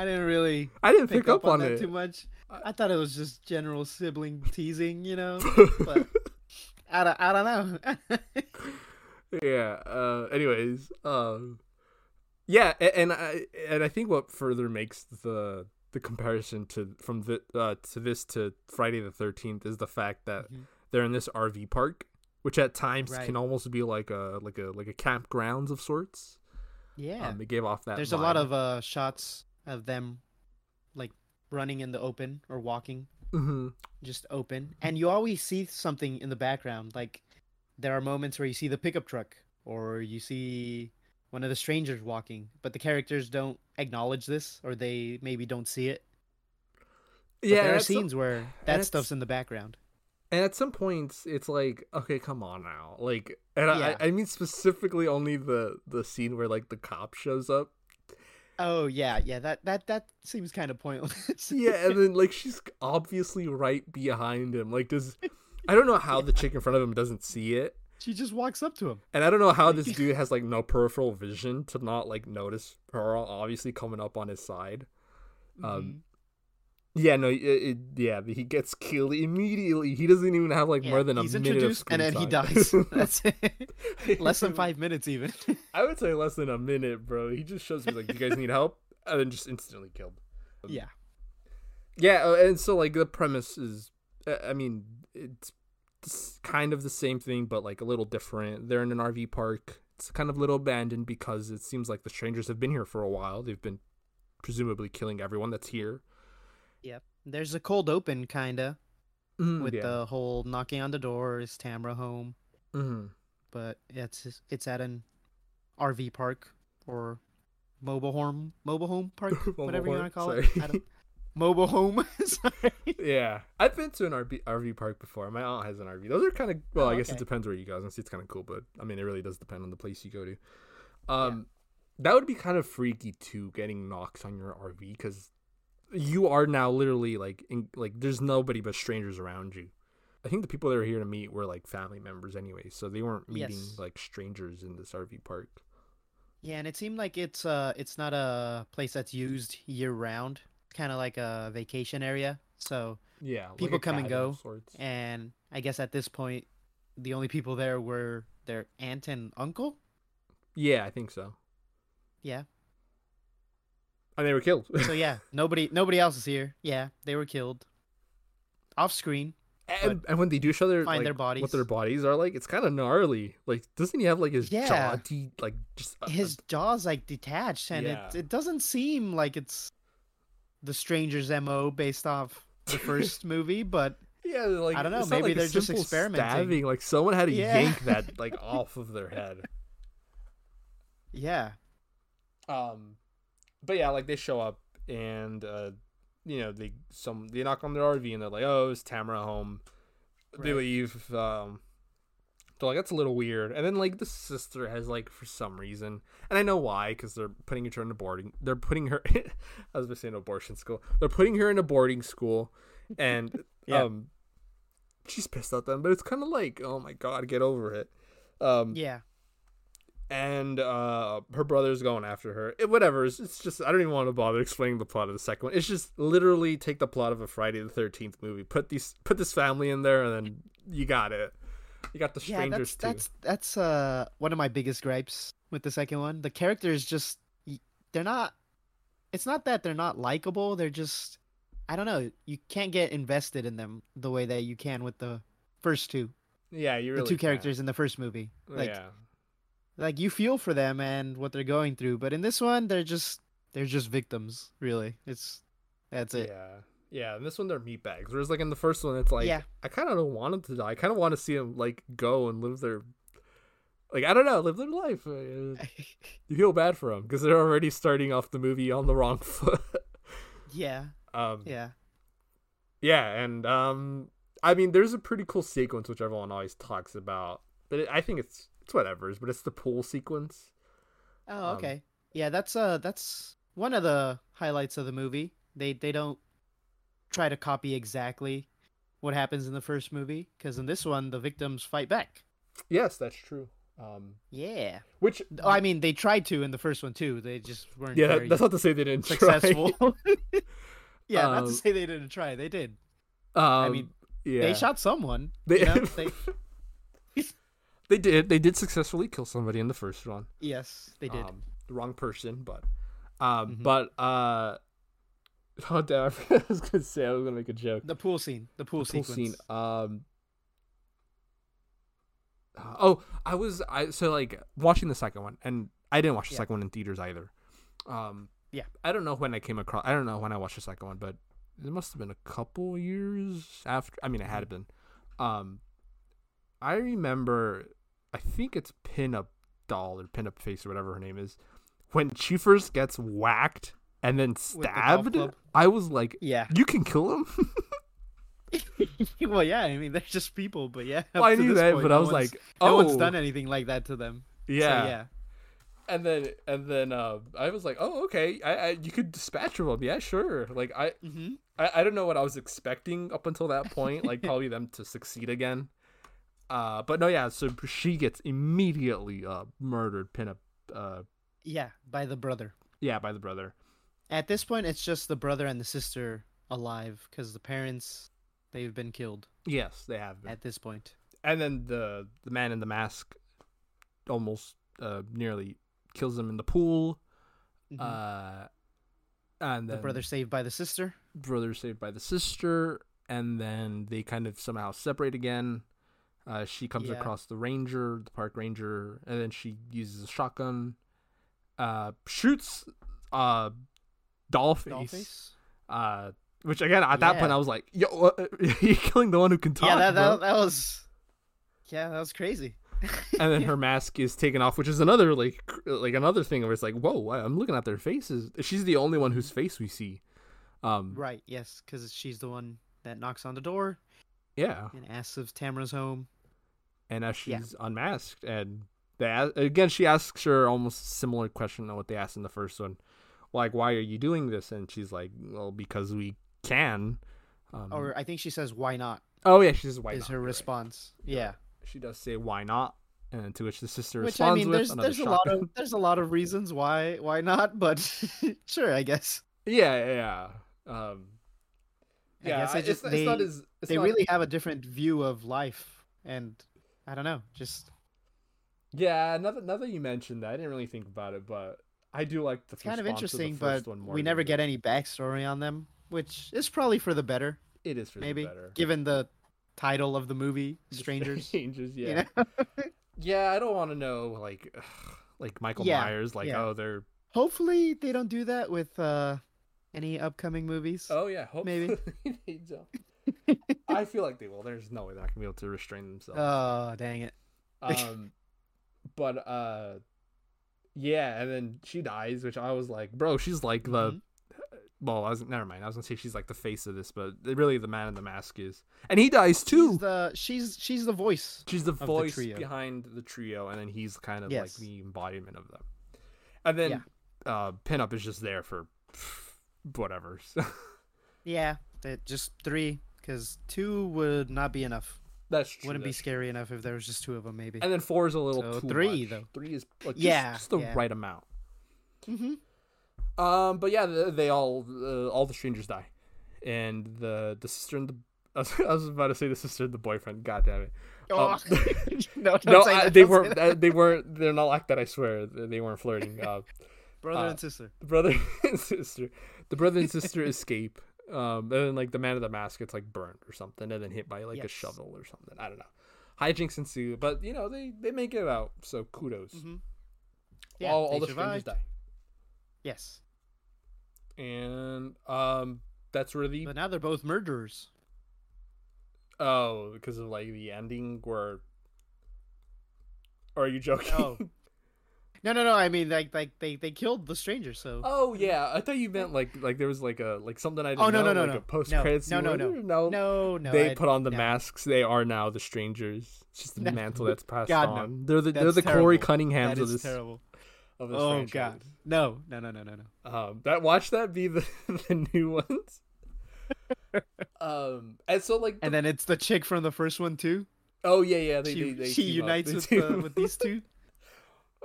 S2: I didn't really
S1: I didn't
S2: pick,
S1: pick, up, on,
S2: that
S1: it.
S2: too much. I thought it was just general sibling teasing, you know. But *laughs* I don't. I don't know. *laughs*
S1: yeah uh anyways um yeah a- and i and i think what further makes the the comparison to from the uh to this to friday the 13th is the fact that
S2: Mhm.
S1: they're in this rv park which at times
S2: Right.
S1: can almost be like a like a like a campgrounds of sorts
S2: yeah.
S1: um, they gave off that
S2: There's a lot of uh shots of them like running in the open or walking
S1: Mhm.
S2: just open. And you always see something in the background. Like there are moments where you see the pickup truck or you see one of the strangers walking but the characters don't acknowledge this or they maybe don't see it. But
S1: yeah
S2: there are scenes where that stuff's in the background.
S1: And at some points it's like okay come on now. Like and
S2: Yeah.
S1: I, I mean specifically only the the scene where like the cop shows up
S2: oh yeah yeah that that that seems kind of pointless
S1: yeah, and then like *laughs* she's obviously right behind him. Like does I don't know how the chick in front of him doesn't see it.
S2: she just walks up to him
S1: And I don't know how this *laughs* dude has like no peripheral vision to not like notice her obviously coming up on his side. Um
S2: Mhm.
S1: Yeah, no, it, it, yeah, he gets killed immediately. He doesn't even have like
S2: Yeah,
S1: more than a minute of
S2: introduced
S1: screen
S2: and then he dies *laughs* that's it less than five minutes even *laughs*
S1: I would say less than a minute, bro. He just shows me like, "You guys need help," and then just instantly killed.
S2: yeah
S1: Yeah, uh, and so like the premise is, uh, I mean, it's kind of the same thing, but like a little different. They're in an RV park. It's kind of a little abandoned because it seems like the strangers have been here for a while. They've been presumably killing everyone that's here.
S2: Yep. There's a cold open kinda
S1: Mm,
S2: with
S1: yeah.
S2: the whole knocking on the door is Tamara home,
S1: Mhm.
S2: but it's it's at an RV park or mobile home mobile home park, *laughs*
S1: Mobile
S2: whatever you want to call it.
S1: sorry.
S2: I don't, mobile home. *laughs* Sorry.
S1: yeah, I've been to an RV, RV park before. My aunt has an RV. Those are kind of well.
S2: Oh,
S1: I guess it depends where you go. Honestly, it's kind of cool, but I mean, it really does depend on the place you go to. Um, that would be kind of freaky too, getting knocks on your RV because you are now literally like in, like there's nobody but strangers around you. I think the people that are here to meet were like family members anyway, so they weren't meeting
S2: Yes.
S1: like strangers in this RV park.
S2: Yeah, and it seemed like it's uh it's not a place that's used year round. Kind of like a vacation area. So,
S1: Yeah,
S2: People
S1: a
S2: come and go, and I guess at this point, the only people there were their aunt and uncle.
S1: Yeah, I think so.
S2: Yeah.
S1: And they were killed.
S2: So yeah, *laughs* nobody nobody else is here. Yeah, they were killed. Off screen.
S1: And, and when they do show their
S2: find
S1: like,
S2: their
S1: what their bodies are like, it's kind of gnarly. Like, doesn't he have like his jaw,
S2: Yeah.
S1: de- like just uh,
S2: His jaw's like detached, and
S1: Yeah.
S2: it it doesn't seem like it's the stranger's mo based off the *laughs* first movie, but
S1: yeah, like
S2: I don't know, maybe
S1: like
S2: they're just experimenting.
S1: Stabbing. Like someone had to
S2: Yeah.
S1: yank that *laughs* like off of their head.
S2: yeah,
S1: Um, but yeah, like they show up and uh, you know they some they knock on their RV and they're like, oh, it's Tamara home. They leave. Um, they're like, that's a little weird. And then like the sister has like for some reason, and I know why, because they're putting her in a boarding. They're putting her. *laughs* I was gonna say an abortion school. They're putting her in a boarding school, and *laughs*
S2: Yeah.
S1: um, she's pissed at them. But it's kind of like, oh my god, get over it. Um,
S2: yeah,
S1: and uh her brother's going after her it, whatever it's, it's just i don't even want to bother explaining the plot of the second one it's just literally take the plot of a friday the 13th movie put these put this family in there and then you got it you got the
S2: yeah.
S1: strangers
S2: That's
S1: too
S2: that's that's uh one of my biggest gripes with the second one. The characters just they're not. It's not that they're not likable. They're just I don't know. You can't get invested in them the way that you can with the first two.
S1: yeah you really
S2: the two
S1: can.
S2: characters in the first movie. Like
S1: yeah
S2: like you feel for them and what they're going through, but in this one they're just they're just victims, really. It's that's it.
S1: yeah yeah and this one they're meatbags whereas like in the first one it's like
S2: Yeah.
S1: i kind of don't want them to die i kind of want to see them like go and live their like i don't know live their life Uh, you feel bad for them because they're already starting off the movie on the wrong *laughs* foot
S2: yeah.
S1: um
S2: Yeah.
S1: Yeah, and um, I mean, there's a pretty cool sequence which everyone always talks about, but it, I think it's it's whatever. But it's the pool sequence.
S2: Oh,
S1: Um,
S2: okay. yeah, that's uh that's one of the highlights of the movie. They they don't try to copy exactly what happens in the first movie because in this one the victims fight back.
S1: Yes, that's true. Um,
S2: Yeah.
S1: which
S2: Oh, I mean, they tried to in the first one too. They just weren't
S1: yeah,
S2: very
S1: that's not to say they didn't try.
S2: successful. *laughs* *laughs* yeah, not
S1: Um,
S2: to say they didn't try. They did.
S1: um,
S2: mean,
S1: yeah,
S2: They shot someone.
S1: They,
S2: you know? *laughs* they,
S1: they did. They did successfully kill somebody in the first one.
S2: yes, they did.
S1: Um, the wrong person, but um,
S2: Mhm.
S1: but uh, *laughs* oh damn, I *laughs* I was gonna say. I was gonna make a joke.
S2: the pool scene. The pool
S1: pool
S2: sequence.
S1: scene. Um. uh, Oh, I was I so like watching the second one, and I didn't watch the
S2: Yeah.
S1: second one in theaters either. Um,
S2: Yeah.
S1: I don't know when I came across. I don't know when I watched the second one, but it must have been a couple years after. I mean, it had been. Um, I remember. I think it's Pin Up Doll or Pin Up Face or whatever her name is. When she first gets whacked and then stabbed,
S2: club?
S1: I was like,
S2: Yeah.
S1: "You can kill him." *laughs* *laughs*
S2: well, yeah. I mean, they're just people, but yeah. *laughs*
S1: Well, I knew that,
S2: point,
S1: but
S2: no
S1: I was like,
S2: no
S1: "Oh,
S2: one's done anything like that to them. So,
S1: yeah.
S2: yeah.
S1: And then, and then, uh, I was like, "Oh, okay. I, I, you could dispatch them. Yeah, sure." Like, I,
S2: Mm-hmm.
S1: I, I don't know what I was expecting up until that point. like, probably them to succeed again. Uh, but no, yeah. So she gets immediately uh murdered, pin up, uh,
S2: Yeah, by the brother.
S1: yeah, by the brother.
S2: At this point, it's just the brother and the sister alive because the parents they've been killed.
S1: Yes, they have been.
S2: At this point,
S1: And then the the man in the mask almost uh nearly kills him in the pool.
S2: Mhm.
S1: Uh, and
S2: the brother saved by the sister.
S1: brother saved by the sister, and then they kind of somehow separate again. Uh, she comes
S2: Yeah.
S1: across the ranger, the park ranger, and then she uses a shotgun, uh, shoots uh, Dollface,
S2: Dollface.
S1: uh, which again at that point I was like, "Yo, *laughs* you're killing the one who can talk."
S2: Yeah, that, that that was. Yeah, that was crazy. *laughs*
S1: and then her mask is taken off, which is another like cr- like another thing where it's like, whoa, I'm looking at their faces. She's the only one whose face we see. Um,
S2: Right. Yes, because she's the one that knocks on the door
S1: yeah,
S2: and asks if Tamara's home.
S1: and as
S2: Yeah.
S1: she's unmasked, and they again she asks her almost similar question to what they asked in the first one, like, why are you doing this? And she's like, well, because we can. Um,
S2: Or I think she says, "Why not?"
S1: oh yeah, she says why
S2: is
S1: not?
S2: her
S1: You're right.
S2: response. Yeah.
S1: She does say why not, and to which the sister
S2: Which
S1: responds
S2: I mean,
S1: with
S2: there's
S1: another
S2: there's a lot of *laughs* there's a lot of reasons why why not, but *laughs* sure, I guess.
S1: Yeah, yeah, yeah. Um, yeah,
S2: guess
S1: I-
S2: just-
S1: it's, it's not
S2: they-
S1: as it's
S2: they
S1: not-
S2: really have a different view of life, and I don't know, just
S1: Yeah, now that, now that you mentioned that, I didn't really think about it, but I do like the
S2: kind of
S1: response to the
S2: interesting. But we never get any backstory on them, which is probably for the better,
S1: It is for
S2: maybe,
S1: the better.
S2: given the title of the movie, Strangers. *laughs*
S1: Strangers,
S2: you
S1: yeah,
S2: know? *laughs*
S1: yeah. I don't want to know like, *sighs* like Michael
S2: Yeah,
S1: Myers, like
S2: yeah.
S1: oh they're
S2: Hopefully, they don't do that with uh, any upcoming movies.
S1: oh yeah, hopefully
S2: Maybe. *laughs*
S1: they don't. I feel like they will. There's no way they're not gonna be able to restrain themselves.
S2: Oh, dang it!
S1: um, but uh, yeah, and then she dies, which I was like, bro, she's like the
S2: Mhm.
S1: well, I was never mind. I was gonna say she's like the face of this, but really the man in the mask is, and he dies too.
S2: She's the she's she's the voice.
S1: She's the
S2: the
S1: voice
S2: trio.
S1: behind the trio, and then he's kind of
S2: Yes.
S1: like the embodiment of them. And then uh, pinup is just there for whatever. *laughs*
S2: Yeah, that just three because two would not be enough.
S1: That's true.
S2: Wouldn't be
S1: that's true.
S2: scary enough if there was just two of them, maybe.
S1: And then four is a little
S2: So
S1: too
S2: three,
S1: much.
S2: though.
S1: Three is like just,
S2: Yeah,
S1: just the
S2: yeah.
S1: right amount.
S2: Mm-hmm.
S1: Um, but yeah, they, they all uh, all the strangers die, and the the sister and the *laughs* I was, I was about to say the sister and the boyfriend. God damn it!
S2: Oh,
S1: Um, *laughs*
S2: no,
S1: no, I, they weren't. uh, They weren't. They're not like that. I swear. They they weren't flirting. Uh,
S2: brother
S1: uh,
S2: and sister.
S1: brother and sister, the brother and *laughs* sister escape. Um, and then like the man of the mask gets like burnt or something, and then hit by like a
S2: Yes.
S1: shovel or something. I don't know. Hijinks ensue, but you know they they make it out. So kudos.
S2: Mm-hmm. Yeah,
S1: all all the strangers die,
S2: Yes,
S1: and um, that's where the
S2: but now they're both murderers.
S1: oh because of like the ending where. Or are you joking?
S2: Oh. *laughs* No, no, no. I mean, like, like they they killed the stranger. So
S1: Oh yeah, I thought you meant like like there was like a like something I didn't
S2: Oh, no,
S1: know,
S2: no, no,
S1: like
S2: no.
S1: a post credits
S2: no, no, no.
S1: no
S2: no, no.
S1: they
S2: I-
S1: put on the
S2: no.
S1: masks. They are now the strangers. It's just the
S2: No.
S1: mantle that's *laughs* passed
S2: God, no.
S1: on. They're the they're
S2: That's
S1: the Corey. Cunninghams
S2: That
S1: of this
S2: terrible.
S1: of this
S2: Oh
S1: franchise.
S2: god, no, no, no, no, no, no.
S1: Um, that watch that be the *laughs* the new ones. *laughs* um, and so like
S2: And then it's the chick from the first one too.
S1: oh yeah yeah they
S2: she
S1: they, they
S2: she unites with the, with these two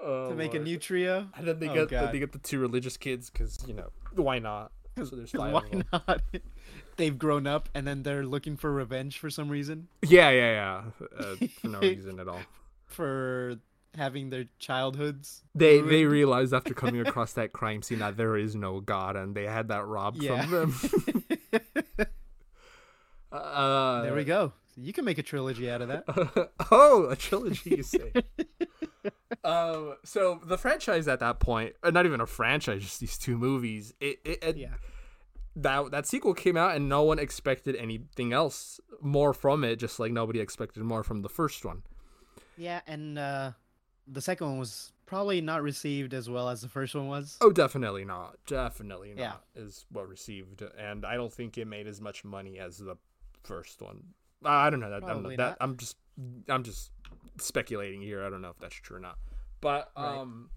S1: Oh,
S2: to make a new trio.
S1: And then they
S2: Oh,
S1: get the, they get the two religious kids because you know why not? So there's *laughs* five
S2: Why not? *laughs* They've grown up and then they're looking for revenge for some reason
S1: Yeah yeah yeah uh, for no *laughs* reason at all.
S2: for having their childhoods.
S1: They they
S2: ruined.
S1: realized after coming across that crime scene that there is no god and they had that robbed
S2: Yeah.
S1: from them. uh,
S2: there we go. You can make a trilogy out of that.
S1: oh, a trilogy, you say? Um, so the franchise at that point, uh, not even a franchise, just these two movies. It, it, it
S2: Yeah.
S1: that that sequel came out and no one expected anything else more from it. Just like nobody expected more from the first one.
S2: Yeah, and uh, the second one was probably not received as well as the first one was.
S1: Oh, definitely not. Definitely
S2: Yeah.
S1: not is well received, and I don't think it made as much money as the first one. I don't know that. I'm, that
S2: not.
S1: I'm just I'm just speculating here. I don't know if that's true or not. But
S2: Right.
S1: um,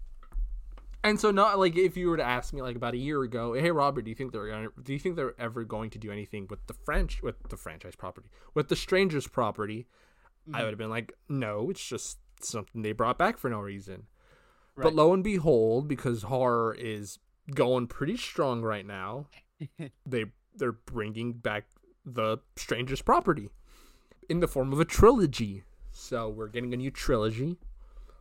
S1: and so not like if you were to ask me like about a year ago, hey Robert, do you think they're gonna, do you think they're ever going to do anything with the French with the franchise property with the Strangers property?
S2: Mm-hmm.
S1: I would have been like, no, it's just something they brought back for no reason. But lo and behold, because horror is going pretty strong right now, *laughs* they they're bringing back the Strangers property in the form of a trilogy. So we're getting a new trilogy.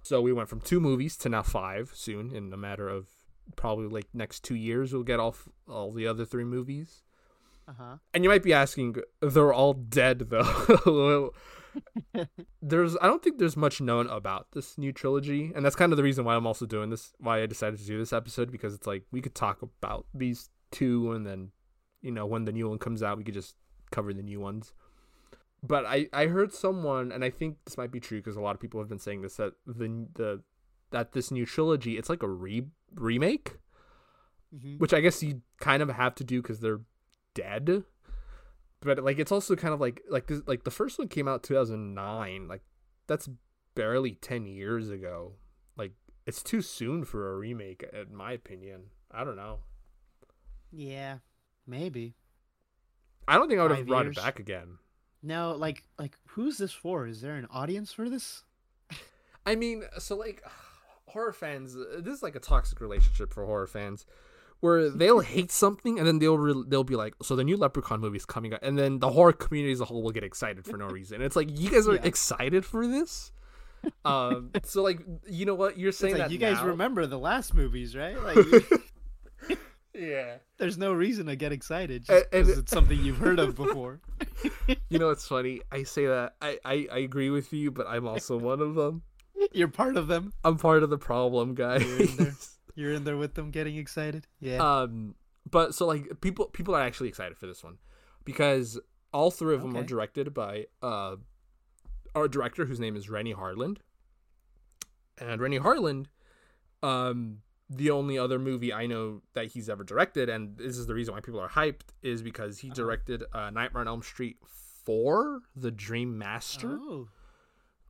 S1: So we went from two movies to now five soon in a matter of probably like next two years. We'll get all all the other three movies.
S2: Uh huh.
S1: And you might be asking, they're all dead though. *laughs* there's, I don't think there's much known about this new trilogy, and that's kind of the reason why I'm also doing this. Why I decided to do this episode because it's like we could talk about these two, and then, you know, when the new one comes out, we could just cover the new ones. But I I heard someone, and I think this might be true because a lot of people have been saying this that the the that this new trilogy it's like a re remake,
S2: Mhm.
S1: which I guess you kind of have to do because they're dead. But like it's also kind of like like this, like the first one came out two thousand nine. Like that's barely ten years ago. Like it's too soon for a remake, in my opinion. I don't know.
S2: Yeah, maybe.
S1: I don't think I would have brought
S2: years?
S1: it back again.
S2: No, like like who's this for? Is there an audience for this?
S1: I mean, so like *sighs* horror fans, uh, this is like a toxic relationship for horror fans, where *laughs* they'll hate something and then they'll re- they'll be like, so the new Leprechaun movie is coming out, and then the horror community as a whole will get excited for no *laughs* reason. It's like you guys are
S2: Yeah.
S1: excited for this. *laughs* Um, so like you know what you're
S2: It's
S1: saying
S2: like
S1: that
S2: you guys
S1: now-
S2: remember the last movies, right? Like
S1: yeah.
S2: there's no reason to get excited just because it's *laughs* something you've heard of before. *laughs*
S1: You know it's funny. I say that I, I I agree with you, but I'm also one of them. *laughs*
S2: You're part of them.
S1: I'm part of the problem, guys.
S2: You're in there. You're in there with them, getting excited. Yeah.
S1: um but so like people people are actually excited for this one because all three of them are directed by uh our director whose name is Renny Harlin and Renny Harlin um the only other movie I know that he's ever directed and this is the reason why people are hyped is because he
S2: Uh-huh.
S1: directed uh, Nightmare on Elm Street 4 The Dream Master
S2: oh,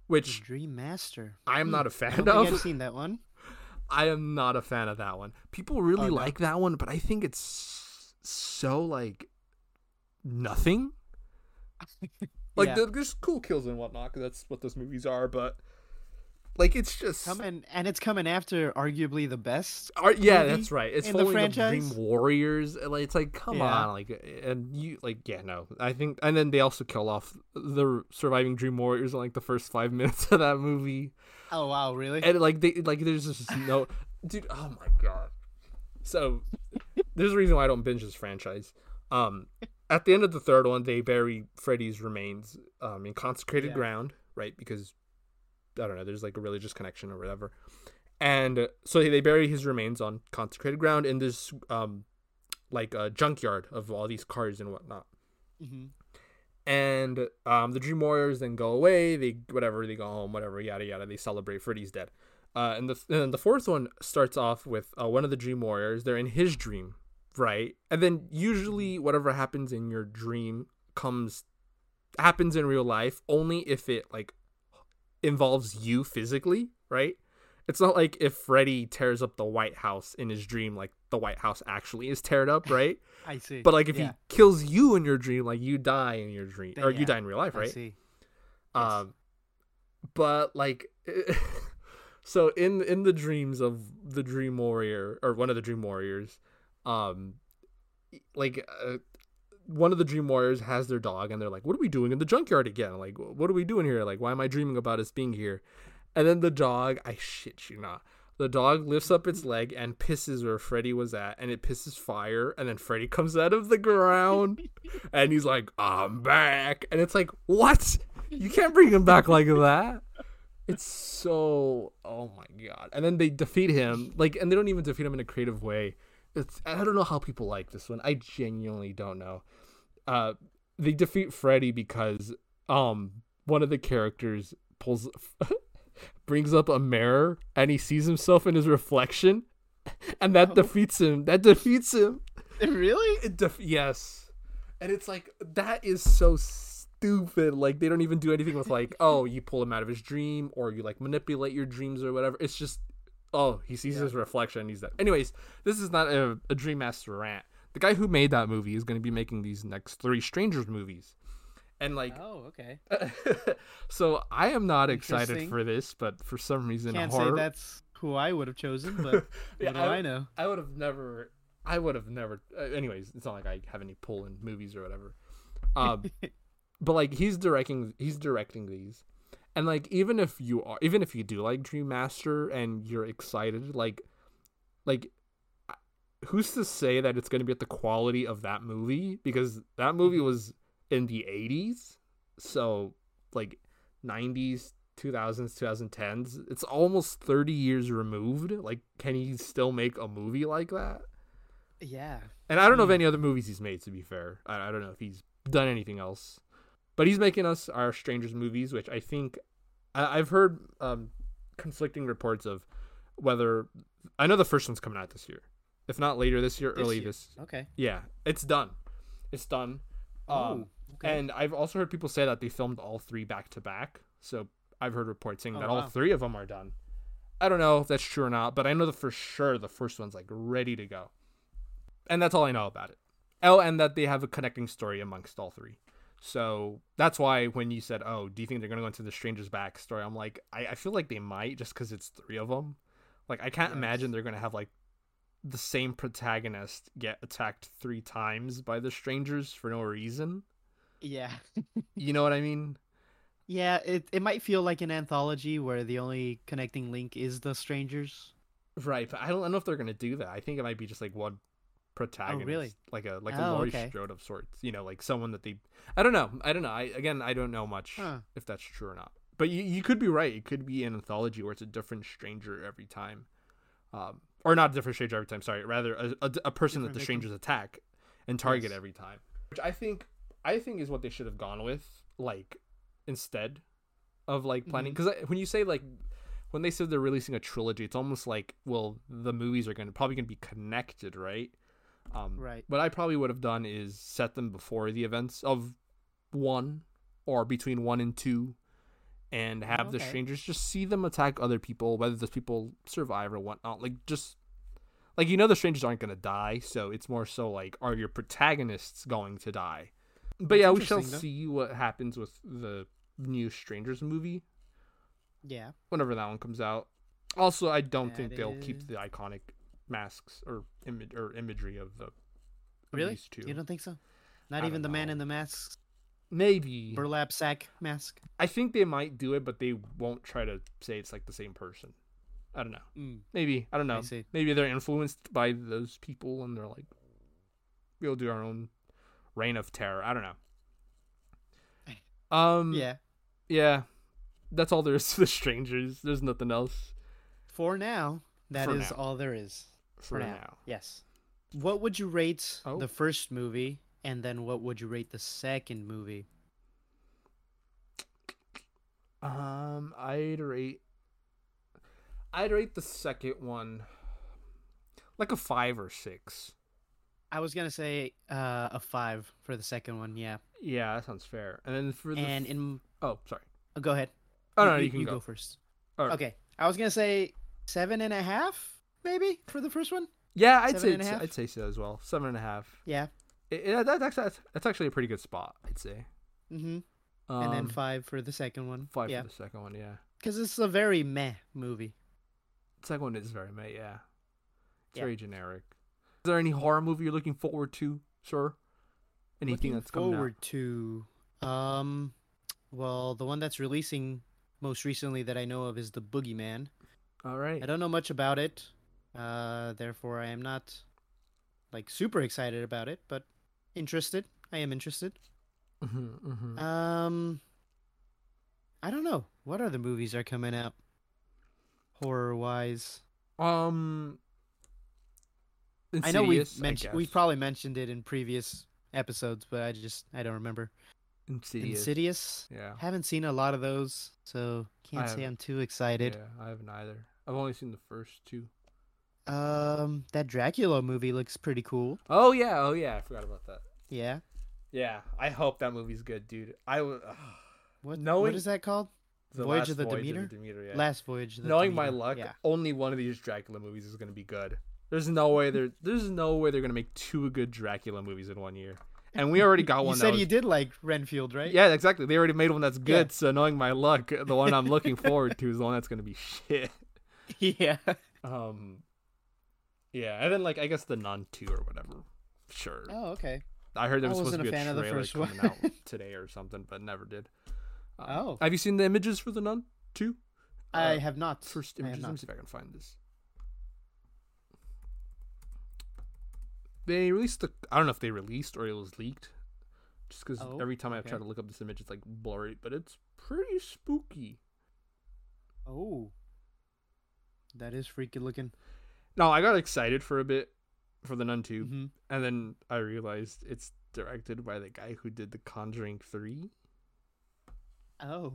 S1: which
S2: Dream Master.
S1: I'm not a fan
S2: think I've
S1: of
S2: seen that one. *laughs*
S1: I am not a fan of that one. People really
S2: Oh, no?
S1: like that one, but I think it's so like nothing. *laughs* Like
S2: Yeah.
S1: there's cool kills and whatnot, 'cause that's what those movies are. But like it's just
S2: coming and it's coming after arguably the best.
S1: Yeah, that's right. It's
S2: in the
S1: following the,
S2: franchise?
S1: Dream Warriors. Like it's like come
S2: Yeah.
S1: on, like and you like yeah no. I think and then they also kill off the surviving Dream Warriors in like the first five *laughs* minutes of that movie.
S2: Oh wow, really?
S1: and like they like there's just *laughs* no dude oh my god so there's a reason why i don't binge this franchise um at the end of the third one they bury freddy's remains um in consecrated
S2: Yeah.
S1: ground right because i don't know there's like a religious connection or whatever and so they bury his remains on consecrated ground in this um like a junkyard of all these cars and whatnot
S2: hmm
S1: and um, the Dream Warriors then go away. They whatever they go home, whatever yada yada. They celebrate Freddy's dead. Uh, and the and then the fourth one starts off with uh, one of the Dream Warriors. They're in his dream, right? And then usually whatever happens in your dream comes happens in real life only if it like involves you physically, right? It's not like if Freddy tears up the White House in his dream, like the White House actually is teared up, *laughs* right?
S2: I see.
S1: But like if
S2: yeah,
S1: he kills you in your dream, like you die in your dream,
S2: Then
S1: or you die in real life, right?
S2: I see.
S1: Um, but like, *laughs* so in in the dreams of the Dream Warrior or one of the Dream Warriors, um, like uh, one of the Dream Warriors has their dog, and they're like, "What are we doing in the junkyard again? Like, what are we doing here? Like, why am I dreaming about us being here?" And then the dog, I shit you not. The dog lifts up its leg and pisses where Freddy was at, and it pisses fire. And then Freddy comes out of the ground, *laughs* and he's like, "I'm back!" And it's like, "What? You can't bring him back like that." It's so, oh my god! And then they defeat him, like, and they don't even defeat him in a creative way. It's I don't know how people like this one. I genuinely don't know. Uh, they defeat Freddy because um one of the characters pulls *laughs* brings up a mirror and he sees himself in his reflection and that
S2: Oh.
S1: defeats him. That defeats him.
S2: Really?
S1: it def- yes. And it's like that is so stupid. Like they don't even do anything with like oh you pull him out of his dream or you like manipulate your dreams or whatever. It's just oh he sees
S2: Yeah.
S1: his reflection and he's that. Anyways this is not a, a dream master rant the guy who made that movie is going to be making these next three strangers movies and like
S2: Oh, okay. *laughs*
S1: so I am not excited for this, but for some reason,
S2: Can't
S1: horror.
S2: say that's who I would have chosen, but
S1: Yeah, *laughs*
S2: what do
S1: I-
S2: I know?
S1: I would have never. I would have never. Uh, anyways, it's not like I have any pull in movies or whatever. Um, *laughs* but like he's directing, he's directing these, and like even if you are, even if you do like Dream Master and you're excited, like, like, who's to say that it's going to be at the quality of that movie? Because that movie was in the '80s, so like '90s, 2000s, 2010s. It's almost 30 years removed. Like, can he still make a movie like that?
S2: Yeah.
S1: And I don't know of
S2: Hmm.
S1: any other movies he's made. To be fair, I, I don't know if he's done anything else. but he's making us our Strangers movies, which I think I, I've heard um, conflicting reports of whether I know the first one's coming out this year, if not later this year,
S2: This
S1: early
S2: year.
S1: this.
S2: Okay.
S1: Yeah, it's done. It's done. Um,
S2: oh, okay.
S1: and I've also heard people say that they filmed all three back to back. So I've heard reports saying
S2: Oh,
S1: that all three of them are done. I don't know if that's true or not, but I know that for sure the first one's like ready to go. And that's all I know about it. Oh, and that they have a connecting story amongst all three. So that's why when you said, "Oh, do you think they're gonna go into the stranger's backstory?" I'm like, I, I feel like they might just because it's three of them. Like I can't
S2: Yes.
S1: imagine they're gonna have like the same protagonist get attacked three times by the strangers for no reason.
S2: yeah. *laughs*
S1: You know what I mean?
S2: Yeah, it it might feel like an anthology where the only connecting link is the strangers.
S1: Right, but I don't, I don't know if they're gonna do that. I think it might be just like one protagonist, like a like a
S2: Oh,
S1: Laurie
S2: okay.
S1: Strode of sorts. You know, like someone that they. I don't know. I don't know. I again, I don't know much
S2: Huh.
S1: if that's true or not. But you you could be right. It could be an anthology where it's a different stranger every time, um, or not a different stranger every time. Sorry, rather a, a, a person that the
S2: victim.
S1: strangers attack and target
S2: Yes.
S1: every time. Which I think I think is what they should have gone with, like instead of like planning.
S2: Mm-hmm.
S1: Because when you say like when they said they're releasing a trilogy, it's almost like well the movies are gonna probably gonna be connected, right? Um,
S2: Right.
S1: What I probably would have done is set them before the events of one or between one and two, and oh, have the strangers just see them attack other people, whether those people survive or whatnot. Like just like you know the strangers aren't gonna die, so it's more so like are your protagonists going to die? But
S2: That's
S1: yeah, we shall
S2: though.
S1: see what happens with the new Strangers movie
S2: Yeah.
S1: whenever that one comes out. Also, I don't think they'll
S2: is-
S1: keep the iconic masks or image or imagery of the of
S2: Really?
S1: these two.
S2: You don't think so? Not
S1: I
S2: even the
S1: don't
S2: man in the mask,
S1: Maybe
S2: burlap sack mask.
S1: I think they might do it, but they won't try to say it's like the same person. I don't know.
S2: Mm.
S1: Maybe I don't know.
S2: see.
S1: Maybe they're influenced by those people, and they're like, we'll do our own reign of terror. I don't know. *laughs* Um.
S2: Yeah.
S1: Yeah. That's all there is *laughs* to the strangers. There's nothing else
S2: For now, that is
S1: For now.
S2: all there is.
S1: for,
S2: For
S1: now.
S2: now. Yes. What would you rate
S1: Oh.
S2: the first movie, and then what would you rate the second movie?
S1: Um, I'd rate. I'd rate the second one like a five or six.
S2: I was gonna say uh, a five for the second one. Yeah.
S1: Yeah, that sounds fair. And then for the
S2: And
S1: f-
S2: in
S1: oh, sorry.
S2: oh, go ahead.
S1: Oh no, you, can
S2: you
S1: go.
S2: first.
S1: Alright.
S2: Okay. I was gonna say seven and a half, maybe for the first one.
S1: Yeah, I'd
S2: Seven
S1: say
S2: and a half?
S1: I'd say so as well. Seven and a half.
S2: Yeah.
S1: It, it- that's actually that's, that's actually a pretty good spot. I'd say.
S2: Mm-hmm.
S1: Um,
S2: and then five for the second one.
S1: five
S2: Yeah.
S1: for the second one. Yeah,
S2: Because it's a very meh movie.
S1: the second one is very meh. Yeah, it's
S2: Yeah.
S1: very generic. Is there any horror movie you're looking forward to, sir? Anything
S2: Looking
S1: that's coming Looking
S2: forward to um well the one that's releasing most recently that I know of is the Boogeyman.
S1: All right.
S2: I don't know much about it. Uh therefore I am not like super excited about it, but interested. I am interested.
S1: Mm-hmm, mm-hmm.
S2: Um I don't know. What other movies are coming out horror wise?
S1: Um,
S2: I know we've mentioned we've probably mentioned it in previous episodes, but I just I don't remember.
S1: Insidious.
S2: Insidious.
S1: Yeah.
S2: Haven't seen a lot of those, so can't say. I'm too excited.
S1: Yeah, I haven't either. I've only seen the first two.
S2: Um, that Dracula movie looks pretty cool.
S1: Oh yeah, oh yeah, I forgot about that.
S2: Yeah.
S1: Yeah, I hope that movie's good, dude. I would.
S2: What
S1: Knowing-
S2: what is that called?
S1: the
S2: Voyage of the
S1: Voyage
S2: Demeter?
S1: Demeter, yeah.
S2: Last Voyage. of the
S1: Knowing my luck,
S2: Yeah.
S1: only one of these Dracula movies is gonna be good. There's no way they're there's no way they're gonna make two good Dracula movies in one year. And we already got *laughs*
S2: You
S1: one.
S2: You
S1: said was,
S2: you did like Renfield, right?
S1: Yeah, exactly. They already made one that's good.
S2: Yeah.
S1: So knowing my luck, the one I'm looking forward to is the one that's gonna be *laughs* shit. *laughs*
S2: Yeah.
S1: Um, yeah, and then like I guess the Nun two or whatever. Sure.
S2: Oh, okay.
S1: I heard there was supposed to be
S2: a
S1: a
S2: fan of the
S1: trailer
S2: first
S1: coming
S2: one.
S1: out *laughs* today or something, but never did. Um,
S2: Oh.
S1: have you seen the images for the Nun two?
S2: I
S1: Uh,
S2: have not.
S1: First images. Let me see if I can find this. They released the. I don't know if they released or it was leaked. Just because
S2: Oh,
S1: every time I try
S2: okay.
S1: to look up this image, it's like blurry, but it's pretty spooky.
S2: Oh. That is freaky looking.
S1: No, I got excited for a bit for the Nun 2,
S2: hmm
S1: and then I realized it's directed by the guy who did The Conjuring 3.
S2: Oh.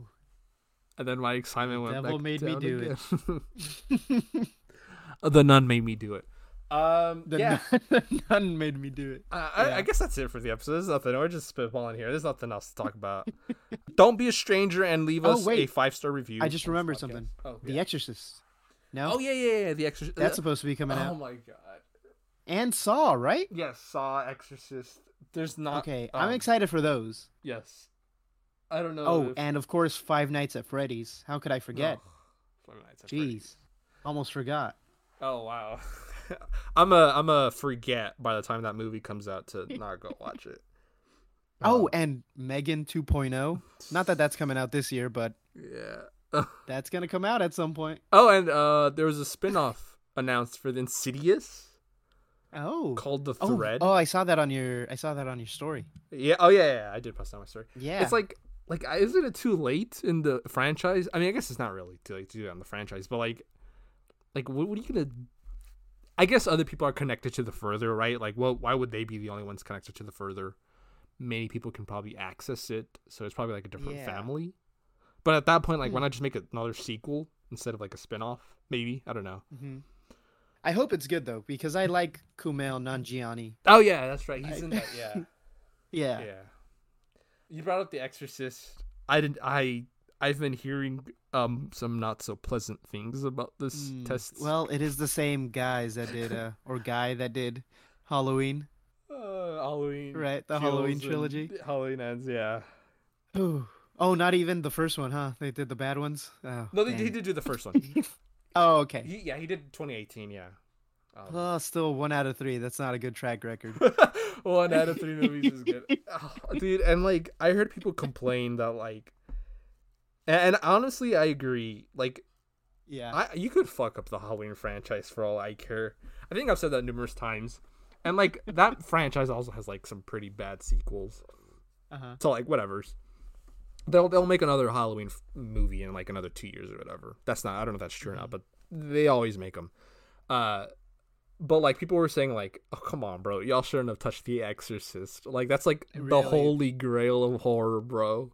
S1: And then my excitement went
S2: Devil made me do
S1: again. *laughs* the nun made me do it. Um,
S2: The,
S1: yeah.
S2: nun, *laughs* the nun made me do it.
S1: Uh, I,
S2: Yeah.
S1: I guess that's it for the episode. There's nothing. We're just spitballing here. There's nothing else to talk about. *laughs* Don't be a stranger and leave
S2: Oh,
S1: us a five star review.
S2: I just remembered something.
S1: Oh,
S2: The. Exorcist. No?
S1: oh yeah, yeah, yeah. The Exorcist.
S2: That's supposed to be coming
S1: oh
S2: out.
S1: Oh my god.
S2: And Saw, right?
S1: Yes, Saw, Exorcist. There's not.
S2: Okay, I'm
S1: um,
S2: excited for those.
S1: Yes. I don't know.
S2: Oh,
S1: if-
S2: and of course, Five Nights at Freddy's. How could I forget?
S1: Oh, Five Nights at Freddy's.
S2: Jeez, almost forgot.
S1: Oh wow. *laughs* I'm a I'm a forget by the time that movie comes out to *laughs* not go watch it.
S2: Oh,
S1: Um,
S2: and Megan 2.0. Not that that's coming out this year, but
S1: yeah. *laughs*
S2: that's gonna come out at some point.
S1: Oh, and uh, there was a spin-off *laughs* announced for the Insidious
S2: Oh.
S1: called The
S2: Oh,
S1: Thread.
S2: oh, I saw that on your I saw that on your story.
S1: Yeah. Oh, yeah, yeah. I did post that on my story.
S2: Yeah.
S1: It's like, like, isn't it too late in the franchise? I mean, I guess it's not really too late to do it on the franchise, but like, like, what, what are you gonna? I guess other people are connected to the further, right? Like, well, why would they be the only ones connected to the further? Many people can probably access it, so it's probably like a different
S2: Yeah.
S1: family. But at that point, like,
S2: Hmm.
S1: why not just make another sequel instead of like a spin-off? Maybe I don't know.
S2: hmm I hope it's good though, because I like Kumail Nanjiani.
S1: Oh yeah, that's right. He's
S2: I-
S1: in that. Yeah. *laughs*
S2: Yeah.
S1: yeah. You brought up The Exorcist. I didn't. I I've been hearing um some not so pleasant things about this
S2: Mm,
S1: test.
S2: Well, it is the same guys that did uh *laughs* or guy that did Halloween.
S1: uh, Halloween.
S2: Right, the Halloween trilogy.
S1: Halloween ends. Yeah.
S2: Oh. Oh, not even the first one, huh? They did the bad ones. Oh,
S1: No, they, he did do the first one. *laughs*
S2: Oh, okay.
S1: he, yeah, he did 2018. Yeah. Um,
S2: Well, still one out of three. That's not a good track record. *laughs*
S1: one out of three movies is good, *laughs* Oh, dude. And like, I heard people complain that like, and, and honestly, I agree. Like,
S2: Yeah.
S1: I you could fuck up the Halloween franchise for all I care. I think I've said that numerous times. And like that franchise also has like some pretty bad sequels.
S2: Uh-huh.
S1: So like whatever's. They'll they'll make another Halloween f- movie in like another 2 years or whatever. That's not I don't know if that's true or not, but they always make them. Uh but like people were saying like, "Oh come on, bro. Y'all shouldn't have touched The Exorcist." Like that's like the holy grail of horror, bro.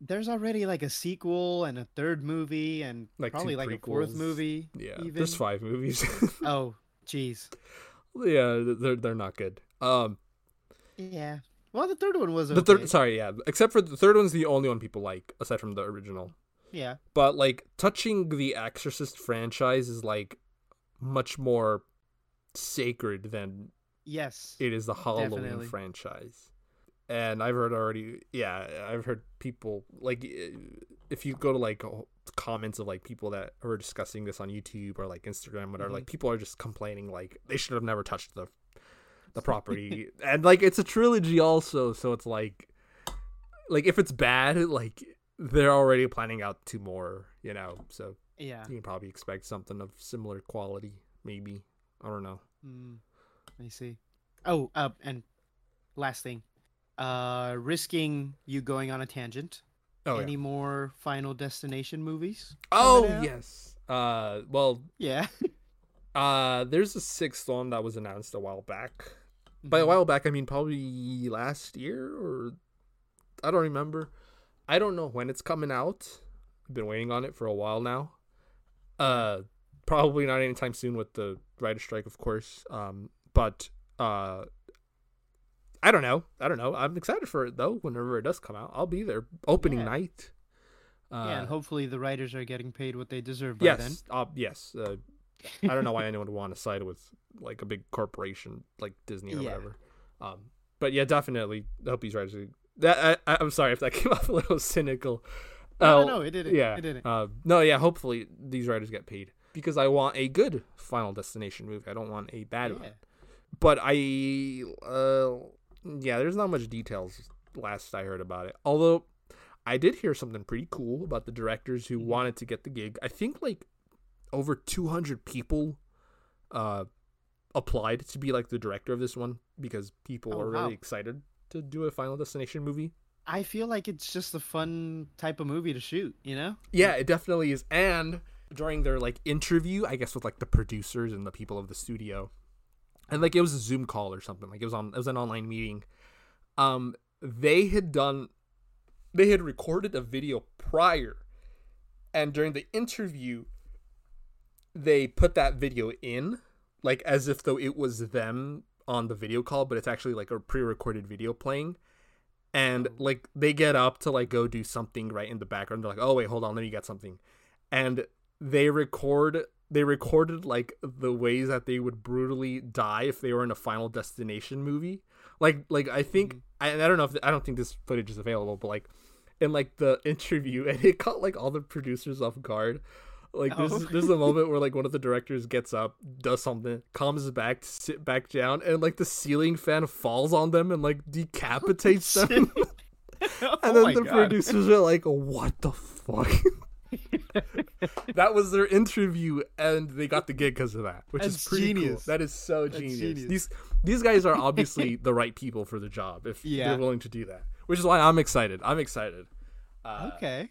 S2: There's already like a sequel and a third movie and
S1: Like
S2: probably like a fourth movie.
S1: Yeah.
S2: even.
S1: There's 5 movies. *laughs*
S2: Oh, jeez.
S1: yeah, they're they're not good. Um
S2: Yeah. Well, the third one was
S1: The third, sorry, yeah. Except for the third one's the only one people like, aside from the original.
S2: Yeah.
S1: But like touching the Exorcist franchise is like much more sacred than
S2: Yes.
S1: it is the Halloween
S2: Definitely.
S1: franchise. And I've heard already, yeah, I've heard people like if you go to like comments of like people that are discussing this on YouTube or like Instagram, whatever,
S2: Mhm.
S1: like people are just complaining like they should have never touched the *laughs* the property, and like it's a trilogy also, so it's like like if it's bad, like they're already planning out two more, you know, so
S2: yeah.
S1: you can probably expect something of similar quality, maybe. I don't know.
S2: Mm, I see. Oh, uh, and last thing, uh, risking you going on a tangent.
S1: Oh, yeah.
S2: Any more Final Destination movies?
S1: oh yes. Uh, well,
S2: Yeah. *laughs*
S1: Uh, there's a sixth one that was announced a while back. By a
S2: Mhm.
S1: while back, I mean probably last year or I don't remember. I don't know when it's coming out. I've been waiting on it for a while now. Uh, probably not anytime soon with the writer strike, of course. Um, but uh, I don't know. I don't know. I'm excited for it though. Whenever it does come out, I'll be there. Opening
S2: Yeah.
S1: night. Uh,
S2: yeah, and hopefully the writers are getting paid what they deserve by then.
S1: yes, uh, yes. Uh, I don't know why anyone would want to side with like a big corporation like Disney or
S2: Yeah.
S1: whatever. Um, but yeah, definitely. I hope these writers. Are, that I, I'm sorry if that *laughs* came off a little cynical.
S2: No,
S1: Oh,
S2: no, it didn't.
S1: Yeah,
S2: It didn't.
S1: Uh, no, yeah. Hopefully these writers get paid because I want a good Final Destination movie. I don't want a bad one. But I, uh, yeah, there's not much details. Last I heard about it, although I did hear something pretty cool about the directors who
S2: Mhm.
S1: wanted to get the gig. I think like over 200 people uh applied to be like the director of this one because people
S2: Oh,
S1: are really excited to do a Final Destination movie.
S2: I feel like it's just a fun type of movie to shoot, you know?
S1: Yeah, it definitely is. And during their like interview, I guess with like the producers and the people of the studio, and like it was a Zoom call or something. Like it was on it was an online meeting. Um, they had done they had recorded a video prior, and during the interview, they put that video in, like as if though it was them on the video call, but it's actually like a pre-recorded video playing. And oh. like they get up to like go do something right in the background. They're like, "Oh wait, hold on, let me get something," and they record they recorded like the ways that they would brutally die if they were in a Final Destination movie. Like like I think mm-hmm. I, I don't know if I don't think this footage is available, but like in like the *laughs* interview, and it caught like all the producers off guard. Like there's
S2: Oh.
S1: there's a moment where like one of the directors gets up, does something, comes back, to sit back down, and like the ceiling fan falls on them and like decapitates *laughs* them. *laughs*
S2: oh
S1: and then
S2: my
S1: the
S2: God.
S1: producers are like, "What the fuck?" *laughs* that was their interview, and they got the gig because of that, which is
S2: That's
S1: pretty
S2: genius.
S1: cool. That is so genius.
S2: genius.
S1: These these guys are obviously the right people for the job if
S2: Yeah.
S1: they're willing to do that, which is why I'm excited. I'm excited. Uh,
S2: Okay.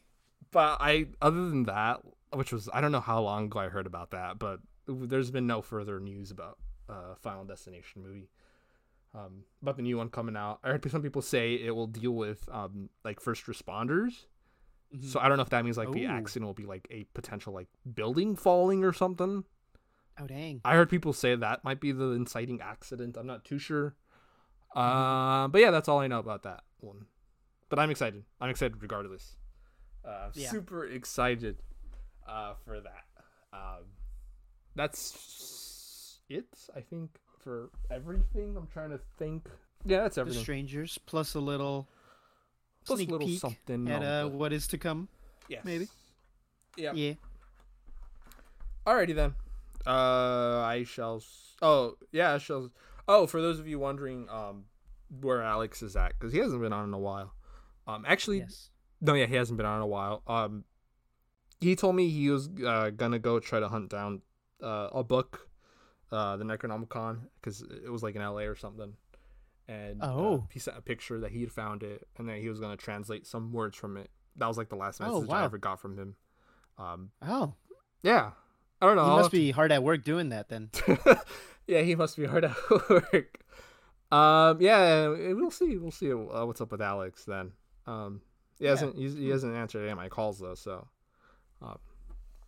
S1: but I other than that, which was I don't know how long ago I heard about that, but there's been no further news about uh Final Destination movie. Um, about the new one coming out. I heard some people say it will deal with um like first responders. So I don't know if that means like the accident will be like a potential like building falling or something.
S2: Oh dang.
S1: I heard people say that might be the inciting accident. I'm not too sure. Uh, but yeah, that's all I know about that one. But I'm excited. I'm excited regardless. Uh,
S2: Yeah.
S1: Super excited uh, for that. Um, that's it, I think, for everything. I'm trying to think. Yeah, that's
S2: The
S1: everything.
S2: strangers plus a little
S1: Plus a little
S2: peek
S1: something
S2: at uh,
S1: the-
S2: what is to come.
S1: yes.
S2: maybe.
S1: Yeah.
S2: Yeah.
S1: Alrighty then. Uh, I shall. Oh yeah, I shall. Oh, for those of you wondering, um, where Alex is at, because he hasn't been on in a while. Um, actually,
S2: Yes.
S1: no, yeah, he hasn't been on in a while. Um, he told me he was uh, gonna go try to hunt down uh, a book, uh, the Necronomicon, because it was like in L.A. or something. And uh,
S2: Oh.
S1: he sent a picture that he had found it, and then he was gonna translate some words from it. That was like the last
S2: Oh,
S1: message I ever got from him. Um,
S2: Oh,
S1: yeah, I don't know.
S2: he
S1: I'll
S2: must
S1: have to-
S2: be hard at work doing that then. *laughs*
S1: yeah, he must be hard at *laughs* work. Um, yeah, we'll see. We'll see uh, what's up with Alex then. Um, he
S2: Yeah.
S1: hasn't he's, he hasn't answered any of my calls though. So, um,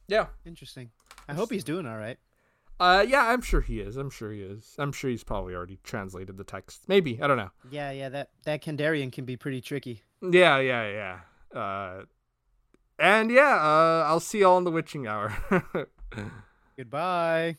S1: yeah,
S2: Interesting. I hope he's doing all right.
S1: uh, yeah, I'm sure he is. I'm sure he is. I'm sure he's probably already translated the text. Maybe I don't know.
S2: Yeah, yeah. That that Kandarian can be pretty tricky.
S1: Yeah, yeah, yeah. Uh, and yeah, uh, I'll see y'all in the witching hour. *laughs*
S2: Goodbye.